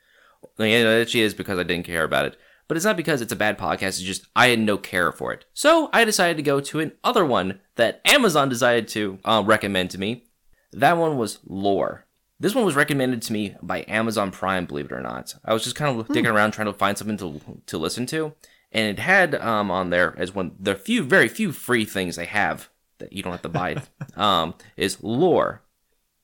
Like, it actually is because I didn't care about it. But it's not because it's a bad podcast, it's just I had no care for it. So I decided to go to another one that Amazon decided to uh, recommend to me. That one was Lore. This one was recommended to me by Amazon Prime, believe it or not. I was just kind of digging around trying to find something to to listen to, and it had um, on there as one the few very few free things they have that you don't have to buy *laughs* um, is Lore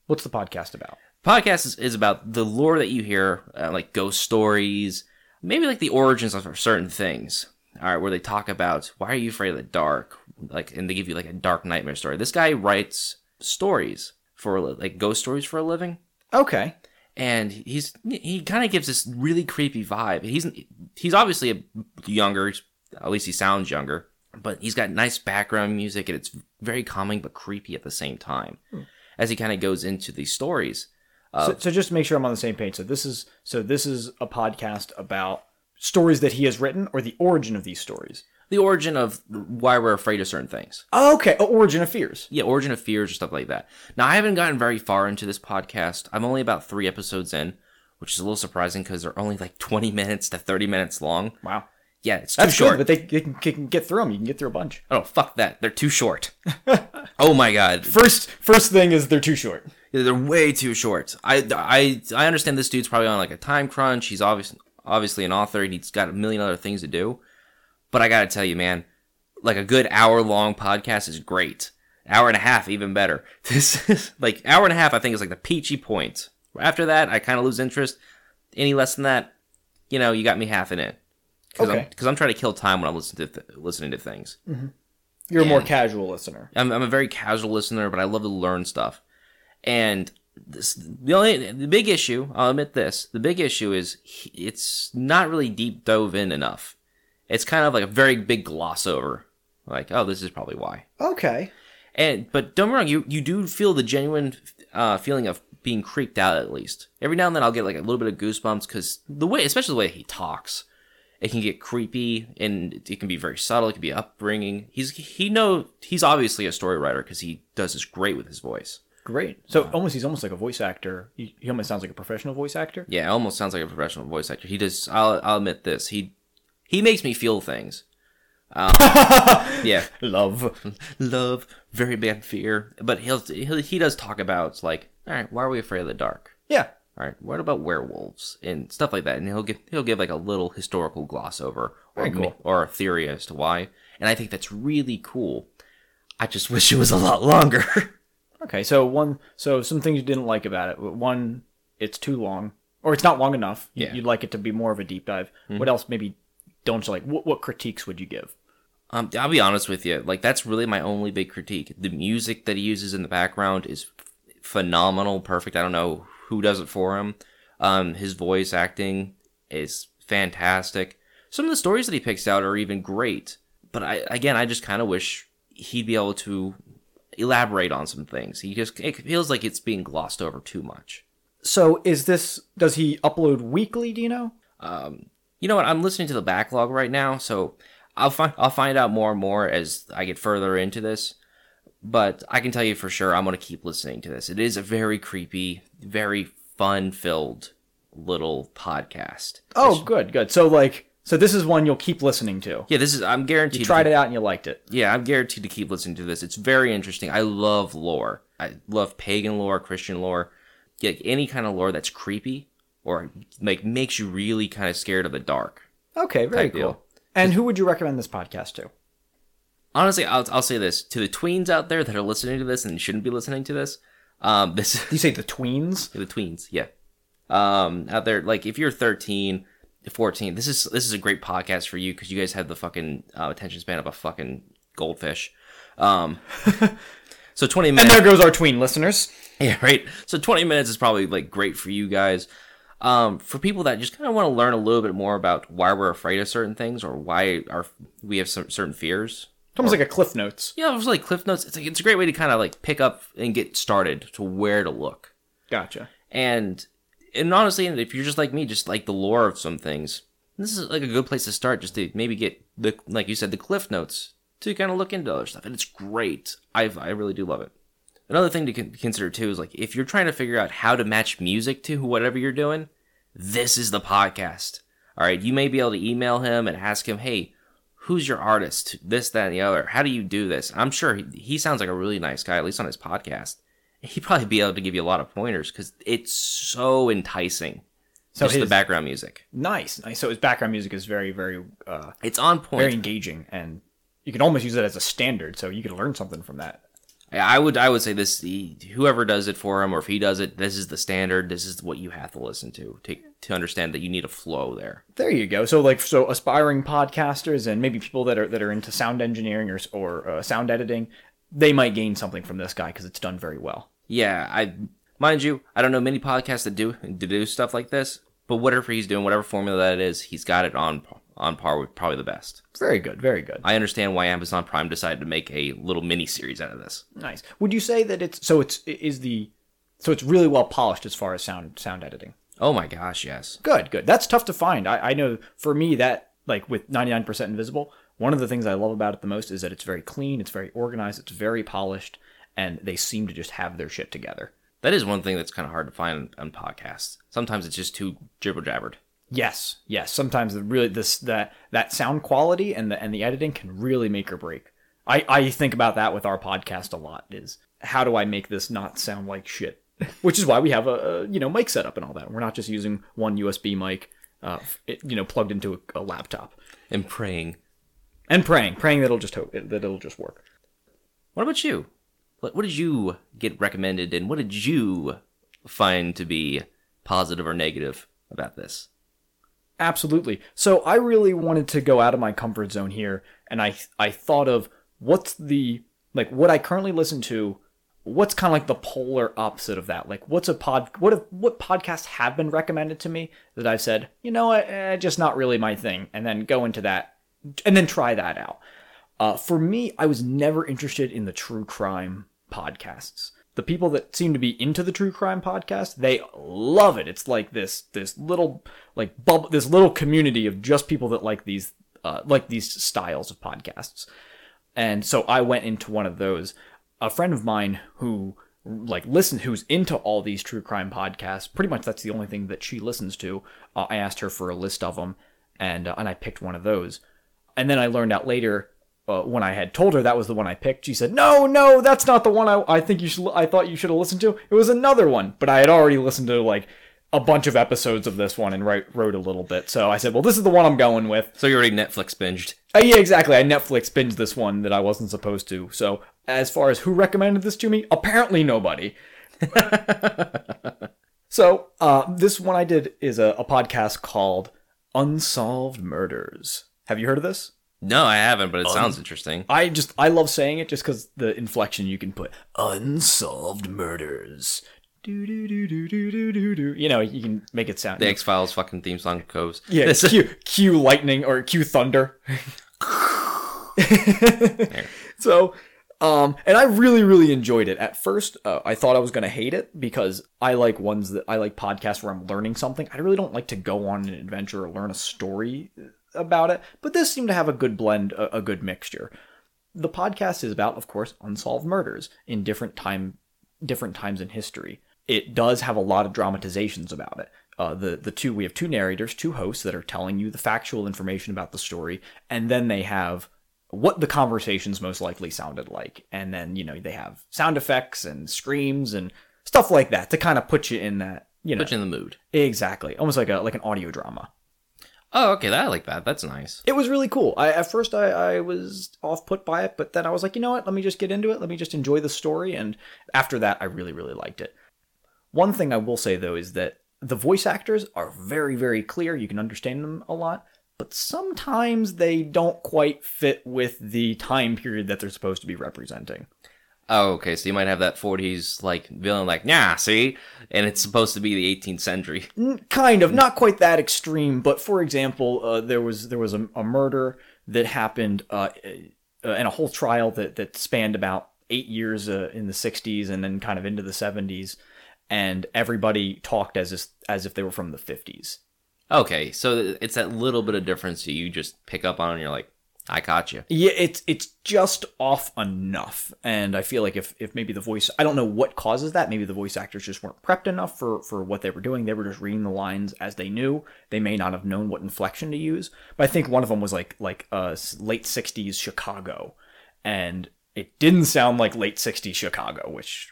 What's the podcast about? podcast is, is about the lore that you hear, uh, like ghost stories, maybe like the origins of certain things. All right, where they talk about why are you afraid of the dark, like, and they give you like a dark nightmare story. This guy writes stories for like ghost stories for a living, Okay. and he's he kind of gives this really creepy vibe. He's he's obviously a younger, at least he sounds younger, but he's got nice background music, and it's very calming but creepy at the same time. Hmm. As he kind of goes into these stories, so, so just to make sure I'm on the same page. So this is so this is a podcast about stories that he has written, or the origin of these stories. the origin of why we're afraid of certain things. Okay, oh, origin of fears. Yeah, origin of fears or stuff like that. Now, I haven't gotten very far into this podcast. I'm only about three episodes in, which is a little surprising because they're only like 20 *laughs* minutes to 30 minutes long. Wow, Yeah, it's too that's short. good. But they, they can, they can get through them. You can get through a bunch. oh, fuck that. They're too short. *laughs* oh my god. First, first thing is they're too short. They're way too short. I, I, I understand this dude's probably on like a time crunch. He's obviously obviously an author and he's got a million other things to do. But I gotta tell you, man, like a good hour long podcast is great. Hour and a half, even better. *laughs* This is like hour and a half. I think is like the peachy point. After that, I kind of lose interest. Any less than that, you know, you got me half in it. Because Okay. I'm, 'cause I'm trying to kill time when I'm listening to th- listening to things. Mm-hmm. You're a more casual listener. I'm, I'm a very casual listener, but I love to learn stuff. And this, the only the big issue, I'll admit this, the big issue is he- it's not really deep dove in enough. It's kind of like a very big gloss over, like oh, this is probably why. Okay. And but don't get me wrong, you you do feel the genuine uh, feeling of being creeped out at least. Every now and then I'll get like a little bit of goosebumps because the way, especially the way he talks, it can get creepy and it can be very subtle. It can be upbringing. He's he know he's obviously a story writer because he does this great with his voice. Great. So almost he's almost like a voice actor. He, he almost sounds like a professional voice actor. Yeah, almost sounds like a professional voice actor. He does. I'll I'll admit this. He he makes me feel things. Um, *laughs* yeah, Love. *laughs* love, very bad fear, but he'll, he'll he does talk about like, all right, why are we afraid of the dark? Yeah. All right, what about werewolves and stuff like that? And he'll give he'll give like a little historical gloss over or cool. or a theory as to why, and I think that's really cool. I just *laughs* wish it was a lot longer. Okay. So one. So some things you didn't like about it. One, it's too long, or it's not long enough. Yeah. You'd like it to be more of a deep dive. What else? Maybe don't you like? What, what critiques would you give? Um, I'll be honest with you. Like that's really my only big critique. The music that he uses in the background is f- phenomenal, perfect. I don't know who does it for him. Um, his voice acting is fantastic. Some of the stories that he picks out are even great, but I again, I just kind of wish he'd be able to elaborate on some things. He just it feels like it's being glossed over too much. So is this? Does he upload weekly? Do you know? Um, you know what? I'm listening to the backlog right now, so I'll find I'll find out more and more as I get further into this. But I can tell you for sure, I'm gonna keep listening to this. It is a very creepy, very fun-filled little podcast. Oh, good, good. So like, so this is one you'll keep listening to. Yeah, this is. I'm guaranteed. You to tried keep- it out and you liked it. Yeah, I'm guaranteed to keep listening to this. It's very interesting. I love lore. I love pagan lore, Christian lore, like any kind of lore that's creepy or like makes you really kind of scared of the dark. Okay, very cool. deal. And who would you recommend this podcast to? Honestly, I'll, I'll say this to the tweens out there that are listening to this and shouldn't be listening to this. Um, *laughs* this you say the tweens? the tweens, yeah. Um, out there, like if you're 13, 14, this is this is a great podcast for you because you guys have the fucking uh, attention span of a fucking goldfish. Um, *laughs* so 20 minutes. And there goes our tween listeners. Yeah, right. So 20 minutes is probably like great for you guys. Um, for people that just kind of want to learn a little bit more about why we're afraid of certain things or why our we have some certain fears. It's almost like a Cliff Notes. Yeah, it was like Cliff Notes. It's like it's a great way to kind of like pick up and get started to where to look. Gotcha. And and honestly, if you're just like me, just like the lore of some things, this is like a good place to start. Just to maybe get the like you said the Cliff Notes to kind of look into other stuff, and it's great. I I really do love it. Another thing to consider too is like if you're trying to figure out how to match music to whatever you're doing, this is the podcast. All right, you may be able to email him and ask him, hey, who's your artist? This, that, and the other. How do you do this? I'm sure he, he sounds like a really nice guy, at least on his podcast. He'd probably be able to give you a lot of pointers because it's so enticing. So just the background music. Nice, nice. So his background music is very, very, uh, It's on point. very engaging, and you can almost use it as a standard. So you can learn something from that. I would I would say this he, whoever does it for him or if he does it, this is the standard. This is what you have to listen to to to understand that you need a flow there. There you go. So like, so aspiring podcasters and maybe people that are that are into sound engineering or or uh, sound editing, they might gain something from this guy because it's done very well. Yeah, I mind you, I don't know many podcasts that do to do stuff like this, but whatever he's doing, whatever formula that is, he's got it on on par with probably the best. Very good, very good. I understand why Amazon Prime decided to make a little mini series out of this. Nice. Would you say that it's so it's is the so it's really well polished as far as sound sound editing? Oh my gosh, yes. Good, good. That's tough to find. I, I know for me that like with 99% invisible, one of the things I love about it the most is that it's very clean, it's very organized, it's very polished, and they seem to just have their shit together. That is one thing that's kind of hard to find on podcasts. Sometimes it's just too jibber jabbered. Yes, yes. Sometimes the really this that that sound quality and the and the editing can really make or break. I I think about that with our podcast a lot. Is how do I make this not sound like shit? *laughs* Which is why we have a, a you know mic setup and all that. We're not just using one USB mic, uh, it, you know, plugged into a, a laptop And praying. and praying, praying that it'll just hope that it'll just work. What about you? What, what did you get recommended and what did you find to be positive or negative about this? Absolutely. So I really wanted to go out of my comfort zone here, and I I thought of what's the like what I currently listen to. What's kind of like the polar opposite of that? Like, what's a pod? What if, what podcasts have been recommended to me that I've said, you know eh, just not really my thing, and then go into that, and then try that out. Uh, for me, I was never interested in the true crime podcasts. The people that seem to be into the true crime podcast, they love it. It's like this this little like bubble, this little community of just people that like these uh, like these styles of podcasts. And so I went into one of those. A friend of mine who like listen who's into all these true crime podcasts. Pretty much that's the only thing that she listens to. Uh, I asked her for a list of them, and uh, and I picked one of those. And then I learned out later uh, when I had told her that was the one I picked. She said, "No, no, that's not the one I, I think you should. I thought you should have listened to. It was another one." But I had already listened to like a bunch of episodes of this one and write, wrote a little bit. So I said, "Well, this is the one I'm going with." So you already Netflix binged. Uh, yeah, exactly. I Netflix binged this one that I wasn't supposed to. So as far as who recommended this to me, apparently nobody. *laughs* so uh, this one I did is a, a podcast called Unsolved Murders. Have you heard of this? No, I haven't, but it Un- sounds interesting. I just I love saying it just because the inflection you can put unsolved murders. Do, do, do, do, do, do, do. You know, you can make it sound. The X Files fucking theme song goes. Yeah, *laughs* cue Q, lightning or Q thunder. *laughs* so, um, and I really, really enjoyed it. At first, uh, I thought I was going to hate it because I like ones that I like podcasts where I'm learning something. I really don't like to go on an adventure or learn a story about it. But this seemed to have a good blend, a, a good mixture. The podcast is about, of course, unsolved murders in different time, different times in history. It does have a lot of dramatizations about it. Uh, the the two we have two narrators, two hosts that are telling you the factual information about the story, and then they have what the conversations most likely sounded like, and then you know they have sound effects and screams and stuff like that to kind of put you in that you know Put you in the mood. exactly almost like a like an audio drama. Oh, okay, that I like that. That's nice. It was really cool. I at first I, I was off put by it, but then I was like, you know what? Let me just get into it. Let me just enjoy the story. And after that, I really really liked it. One thing I will say though is that the voice actors are very very clear. You can understand them a lot, but sometimes they don't quite fit with the time period that they're supposed to be representing. Oh, okay, so you might have that 40s like villain, like, nah, see? And it's supposed to be the 18th century. *laughs* Kind of not quite that extreme but for example uh, there was there was a, a murder that happened uh, uh, and a whole trial that that spanned about eight years uh, in the 60s and then kind of into the 70s and everybody talked as if, as if they were from the 50s Okay, so it's that little bit of difference that you just pick up on and you're like, I caught you. yeah it's it's just off enough and i feel like if if maybe the voice i don't know what causes that maybe the voice actors just weren't prepped enough for for what they were doing they were just reading the lines as they knew they may not have known what inflection to use but i think one of them was like like uh late 60s chicago and it didn't sound like late 60s chicago which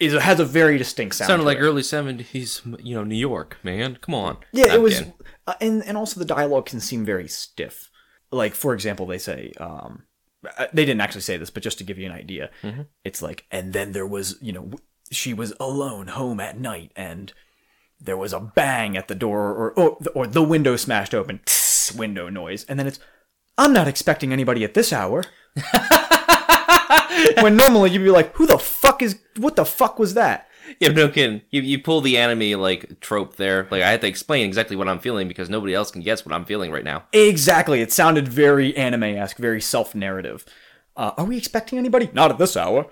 is has a very distinct sound Sounded to like it. early 70s, you know, New York, man. Come on. Yeah, it was, uh, and and also the dialogue can seem very stiff. Like for example, they say um, uh, they didn't actually say this, but just to give you an idea, it's like, and then there was, you know, she was alone home at night, and there was a bang at the door, or or, or the window smashed open, tss, window noise, and then it's, I'm not expecting anybody at this hour. *laughs* when normally you'd be like, who the fuck is, what the fuck was that? Yeah, no kidding. You, you pull the anime, like, trope there. Like, I had to explain exactly what I'm feeling because nobody else can guess what I'm feeling right now. Exactly. It sounded very anime-esque, very self-narrative. Uh, are we expecting anybody? Not at this hour.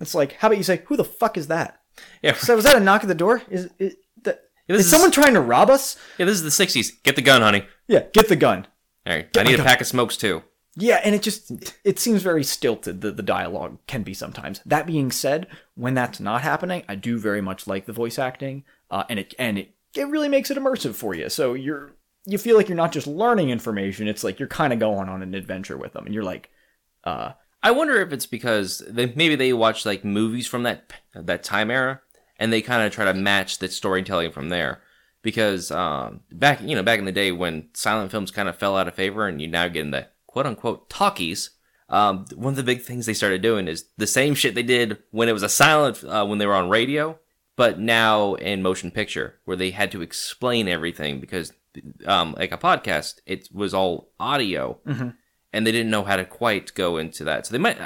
It's like, how about you say, who the fuck is that? Yeah, So was that a knock at the door? Is, is, that, Yeah, is is- someone trying to rob us? yeah this is the 60s. Get the gun, honey. Yeah, get the gun. All right, I need a gun. pack of smokes, too. Yeah, and it just it seems very stilted. that the dialogue can be sometimes. That being said, when that's not happening, I do very much like the voice acting, uh, and it and it it really makes it immersive for you. So you're you feel like you're not just learning information. It's like you're kind of going on an adventure with them, and you're like, uh, I wonder if it's because they, maybe they watch like movies from that that time era, and they kind of try to match the storytelling from there. Because um, back you know back in the day when silent films kind of fell out of favor, and you now get in the quote unquote talkies. Um, one of the big things they started doing is the same shit they did when it was a silent uh, when they were on radio, but now in motion picture where they had to explain everything because um, like a podcast it was all audio and they didn't know how to quite go into that. So they might.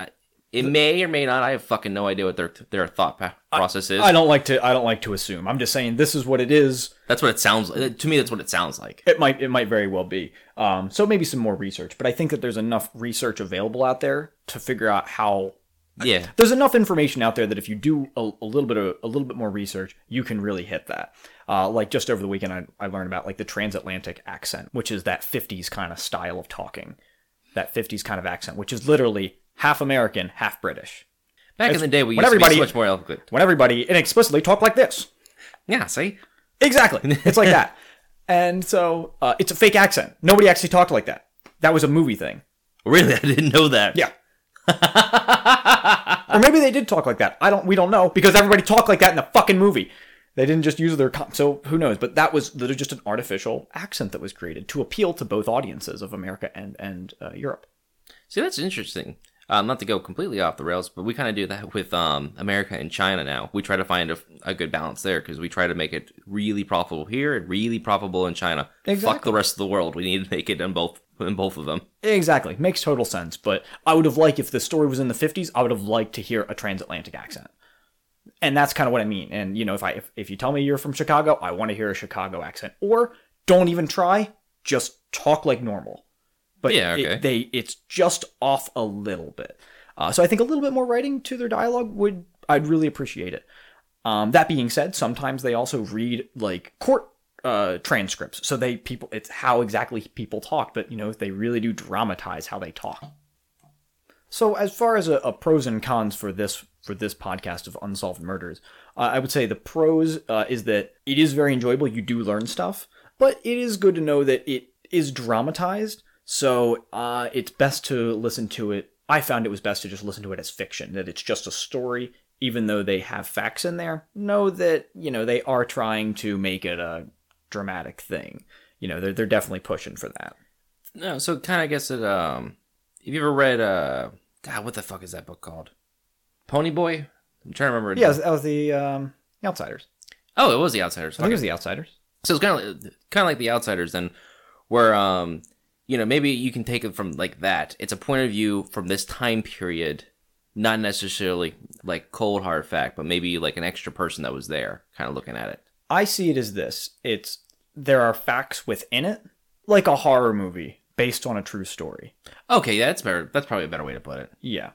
Uh, It may or may not. I have fucking no idea what their their thought process is. I don't like to I don't like to assume. I'm just saying this is what it is. That's what it sounds. like. To me, that's what it sounds like. It might it might very well be. Um, so maybe some more research, but I think that there's enough research available out there to figure out how Yeah. there's enough information out there that if you do a, a little bit of a little bit more research, you can really hit that. Uh, like just over the weekend, I, I learned about like the transatlantic accent, which is that 50s kind of style of talking, that 50s kind of accent, which is literally half American, half British. Back in the day, we used to be everybody- so much more eloquent. When everybody inexplicitly talk like this, Yeah. See. exactly, it's like that. *laughs* And so uh, it's a fake accent. Nobody actually talked like that. That was a movie thing. Really, I didn't know that. Yeah. or maybe they did talk like that. I don't. We don't know because everybody talked like that in the fucking movie. They didn't just use their. Com- so who knows? But that was literally just an artificial accent that was created to appeal to both audiences of America and and uh, Europe. See, that's interesting. Um, not to go completely off the rails, but we kind of do that with um, America and China now. We try to find a, a good balance there because we try to make it really profitable here and really profitable in China. Fuck the rest of the world. We need to make it in both in both of them. Exactly, makes total sense. But I would have liked if the story was in the fifties. I would have liked to hear a transatlantic accent. and that's kind of what I mean. And you know, if I if, if you tell me you're from Chicago, I want to hear a Chicago accent. Or don't even try, just talk like normal. But Yeah, it- they it's just off a little bit. Uh, so I think a little bit more writing to their dialogue would I'd really appreciate it. Um, that being said, sometimes they also read like court uh, transcripts, so they people it's how exactly people talk, but you know they really do dramatize how they talk. So as far as a, a pros and cons for this for this podcast of unsolved murders, uh, I would say the pros uh, is that it is very enjoyable. You do learn stuff, but it is good to know that it is dramatized. So uh, it's best to listen to it. I found it was best to just listen to it as fiction. That it's just a story, even though they have facts in there. Know that you know they are trying to make it a dramatic thing. You know they're they're definitely pushing for that. No, so kind of guess it. Um, have you ever read uh, God, what the fuck is that book called? Pony Boy. I'm trying to remember. Yeah, that was the um, Outsiders. Oh, it was the Outsiders. I think it was the Outsiders. So it's kind of kind of like the Outsiders, then, where um, you know, maybe you can take it from like that. It's a point of view from this time period, not necessarily like cold hard fact, but maybe like an extra person that was there, kind of looking at it. I see it as this. It's there are facts within it, like a horror movie based on a true story. Okay, yeah, that's better. That's probably a better way to put it. Yeah,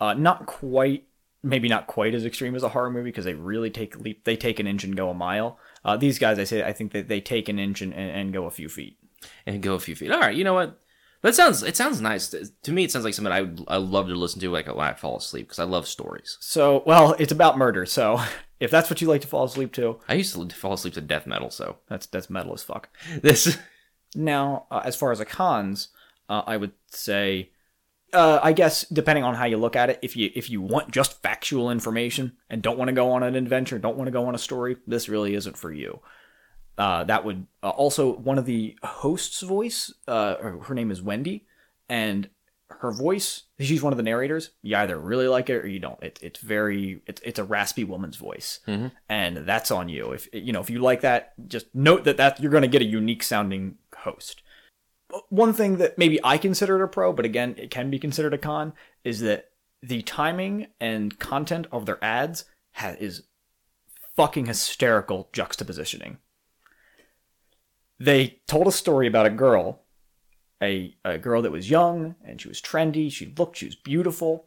uh, not quite. Maybe not quite as extreme as a horror movie because they really take leap. They take an inch and go a mile. Uh, these guys, I say, I think that they take an inch and, and, and go a few feet. And go a few feet. All right, you know what? That sounds it sounds nice to me. It sounds like something I would I love to listen to like when I fall asleep because I love stories. So, well, it's about murder. So, *laughs* if that's what you like to fall asleep to, I used to fall asleep to death metal, so that's that's metal as fuck. *laughs* this Now, uh, as far as the cons, uh, I would say, uh, I guess depending on how you look at it, if you if you want just factual information and don't want to go on an adventure, don't want to go on a story, this really isn't for you. Uh, that would uh, also one of the hosts' voice. Uh, her name is Wendy, and her voice. She's one of the narrators. You either really like it or you don't. It, it's very. It's it's a raspy woman's voice, and that's on you. If you know if you like that, just note that that you're going to get a unique sounding host one thing that maybe I consider it a pro, but again, it can be considered a con, is that the timing and content of their ads ha- is fucking hysterical juxtapositioning. They told a story about a girl, a, a girl that was young and she was trendy, she looked, she was beautiful,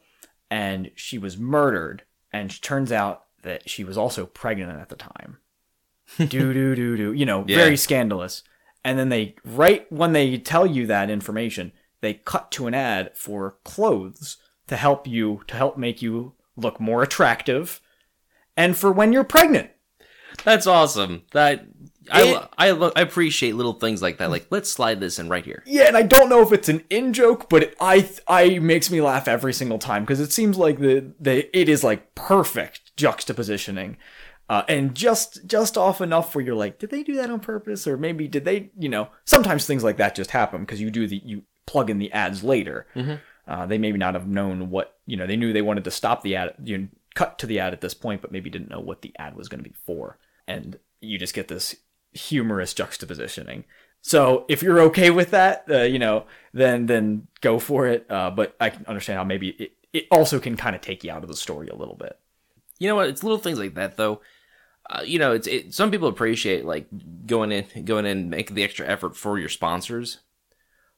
and she was murdered. And it turns out that she was also pregnant at the time. *laughs* do do do do, you know, Yeah. very scandalous. And then they, right when they tell you that information, they cut to an ad for clothes to help you, to help make you look more attractive, and for when you're pregnant. that's awesome. That I I, lo- I appreciate little things like that. Like let's slide this in right here. Yeah, and I don't know if it's an in joke, but it, I I makes me laugh every single time because it seems like the the it is like perfect juxtapositioning, uh, and just just off enough where you're like, did they do that on purpose, or maybe did they? You know, sometimes things like that just happen because you do the you plug in the ads later. Uh, they maybe not have known what you know. They knew they wanted to stop the ad, you know, cut to the ad at this point, but maybe didn't know what the ad was going to be for, and you just get this humorous juxtapositioning. So if you're okay with that, uh, you know, then then go for it. Uh, but I can understand how maybe it, it also can kind of take you out of the story a little bit. You know what? It's little things like that though. Uh, you know, it's it, some people appreciate like going in, going in, making the extra effort for your sponsors.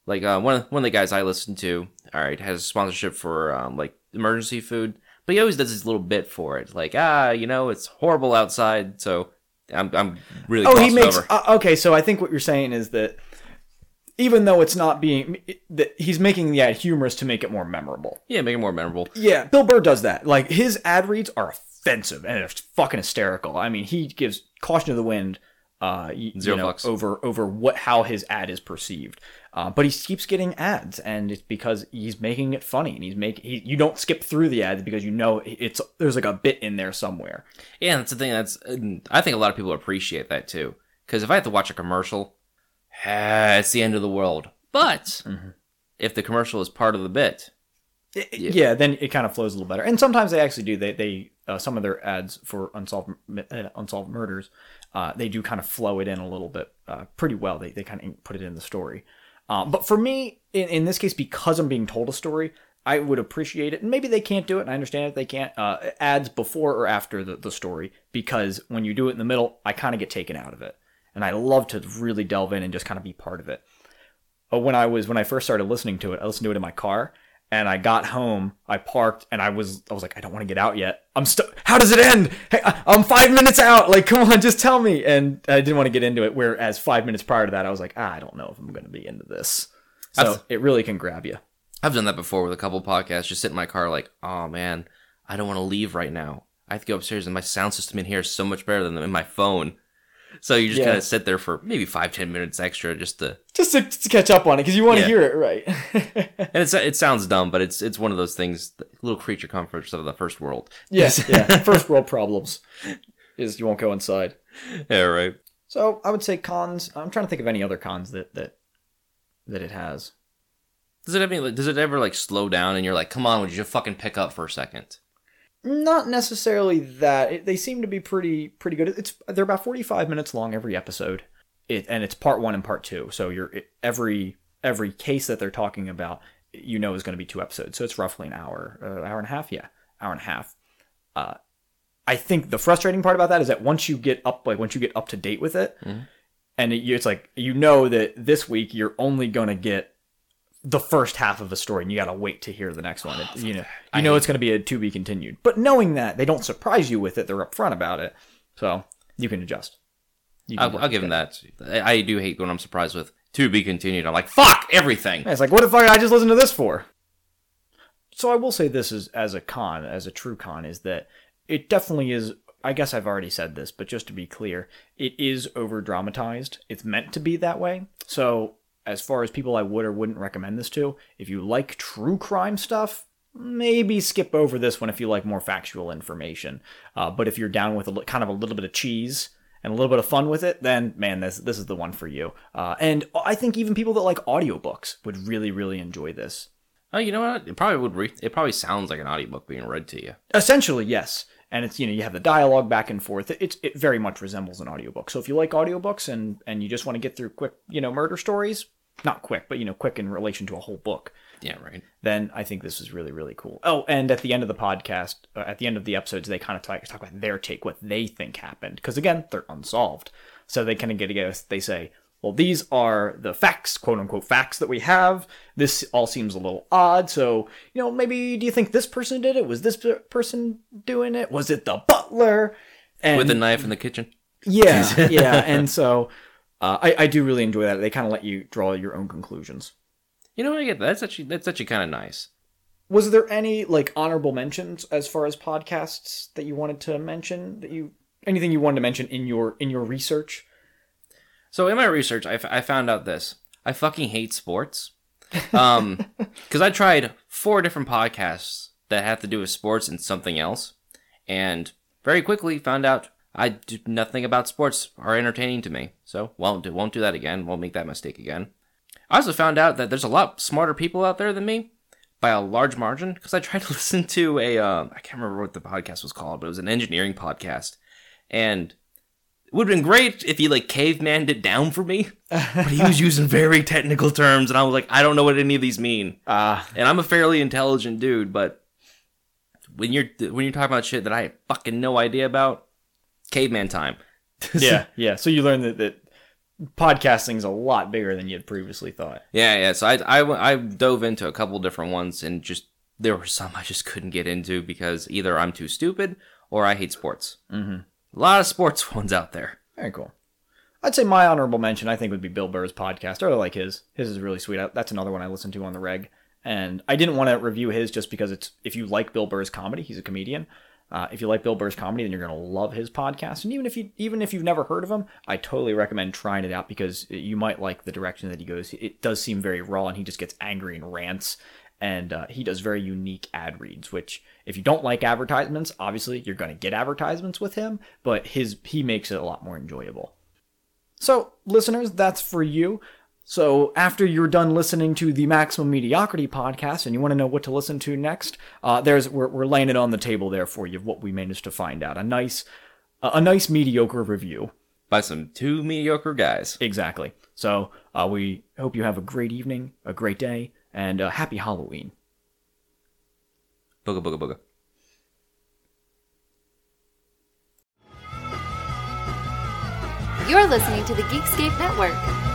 Like uh, one of, one of the guys I listen to, all right, has sponsorship for um, like emergency food, but he always does his little bit for it. Like ah, you know, it's horrible outside, so I'm I'm really Oh, he makes uh, okay. So I think what you're saying is that even though it's not being that he's making the ad humorous to make it more memorable. yeah, make it more memorable. Yeah, Bill Burr does that. Like his ad reads are offensive and it's fucking hysterical. I mean, he gives caution to the wind, uh, you Zero know, fucks. over over what how his ad is perceived. Uh, but he keeps getting ads, and it's because he's making it funny, and he's making he, you don't skip through the ads because you know it's there's like a bit in there somewhere. Yeah, that's the thing. That's I think a lot of people appreciate that too. Because if I have to watch a commercial, ah, it's the end of the world. But if the commercial is part of the bit, yeah. then it kind of flows a little better. And sometimes they actually do. They they uh, some of their ads for unsolved uh, unsolved murders, uh, they do kind of flow it in a little bit uh, pretty well. They they kind of put it in the story. Um, but for me, in, in this case, because I'm being told a story, I would appreciate it. And maybe they can't do it. And I understand if they can't. Uh, ads before or after the, the story, because when you do it in the middle, I kind of get taken out of it. And I love to really delve in and just kind of be part of it. But when I was when I first started listening to it, I listened to it in my car, and I got home, I parked, and I was I was like, I don't want to get out yet. I'm still. How does it end? Hey, I'm five minutes out. Like, come on, just tell me. And I didn't want to get into it. Whereas five minutes prior to that, I was like, ah, I don't know if I'm going to be into this. So That's- it really can grab you. I've done that before with a couple podcasts. Just sit in my car, like, oh man, I don't want to leave right now. I have to go upstairs, and my sound system in here is so much better than in my phone. So you just Yeah. kind of sit there for maybe five, ten minutes extra, just to. Just to, to catch up on it because you want to Yeah. hear it right. *laughs* And it's it sounds dumb, but it's it's one of those things, little creature comforts of the first world. yes, *laughs* yeah. First world problems is you won't go inside. Yeah, right. So I would say cons. I'm trying to think of any other cons that that that it has. Does it ever does it ever like slow down and you're like, come on, would you just fucking pick up for a second? Not necessarily that. It, they seem to be pretty pretty good. It's they're about 45 minutes long every episode. It and it's part 1 and part 2. So you're every every case that they're talking about, you know is going to be two episodes. So it's roughly an hour, uh, hour and a half, yeah. Hour and a half. Uh I think the frustrating part about that is that once you get up like once you get up to date with it and it, it's like you know that this week you're only going to get the first half of a story and you got to wait to hear the next one. It- you know, you know it's going to be a to be continued. But knowing that they don't surprise you with it, they're upfront about it. So, you can adjust. I'll, I'll give him that. I, I do hate when I'm surprised with to be continued. I'm like, fuck everything. it. It's like, what the fuck I just listened to this for? So I will say this is as a con, as a true con, is that it definitely is. I guess I've already said this, but just to be clear, it is over dramatized. It's meant to be that way. So, as far as people I would or wouldn't recommend this to, if you like true crime stuff, maybe skip over this one if you like more factual information. Uh, but if you're down with a kind of a little bit of cheese and a little bit of fun with it, then man, this this is the one for you. Uh, and I think even people that like audiobooks would really really enjoy this. Oh, you know what? It probably would. Re- it probably sounds like an audiobook being read to you. Essentially, yes. And it's you know you have the dialogue back and forth. It's it very much resembles an audiobook. So if you like audiobooks and and you just want to get through quick you know murder stories, not quick, but you know quick in relation to a whole book, Yeah, right. then I think this is really really cool. Oh, and at the end of the podcast, uh, at the end of the episodes, they kind of talk, talk about their take, what they think happened, because again, they're unsolved. So they kind of get together. They say, well, these are the facts, quote unquote facts that we have. This all seems a little odd. So you know, maybe do you think this person did it? Was this person doing it? Was it the butler? And With a knife in the kitchen. yeah, *laughs* yeah, and so. Uh, I, I do really enjoy that. They kind of let you draw your own conclusions. You know what? I get that. That's actually that's actually kind of nice. Was there any like honorable mentions as far as podcasts that you wanted to mention? That you anything you wanted to mention in your in your research? So in my research, I, f- I found out this. I fucking hate sports. Um, *laughs* because I tried four different podcasts that have to do with sports and something else, and very quickly found out I do nothing about sports are entertaining to me. So won't do, won't do that again. Won't make that mistake again. I also found out that there's a lot smarter people out there than me by a large margin because I tried *laughs* to listen to a uh, I can't remember what the podcast was called, but it was an engineering podcast, and it would have been great if he like cavemaned it down for me, but he was *laughs* using very technical terms, and I was like, I don't know what any of these mean. Ah, And I'm a fairly intelligent dude, but when you're when you're talking about shit that I have fucking no idea about, caveman time. *laughs* yeah, yeah. So you learned that, that podcasting's a lot bigger than you had previously thought. Yeah, yeah. So I, I, I dove into a couple different ones and just there were some I just couldn't get into because either I'm too stupid or I hate sports. Mm-hmm. A lot of sports *laughs* ones out there. Very cool. I'd say my honorable mention, I think, would be Bill Burr's podcast. I really like his. His is really sweet. That's another one I listen to on the reg. And I didn't want to review his just because it's if you like Bill Burr's comedy, he's a comedian. Uh, if you like Bill Burr's comedy, then you're gonna love his podcast. And even if you even if you've never heard of him, I totally recommend trying it out because you might like the direction that he goes. It does seem very raw, and he just gets angry and rants. And uh, he does very unique ad reads, which if you don't like advertisements, obviously you're gonna get advertisements with him. But his he makes it a lot more enjoyable. So, listeners, that's for you. So, after you're done listening to the Maximum Mediocrity podcast and you want to know what to listen to next, uh, there's we're, we're laying it on the table there for you of what we managed to find out. A nice, a a nice mediocre review. By some two mediocre guys. Exactly. So, uh, we hope you have a great evening, a great day, and uh, happy Halloween. Booga booga booga. You're listening to the Geekscape Network.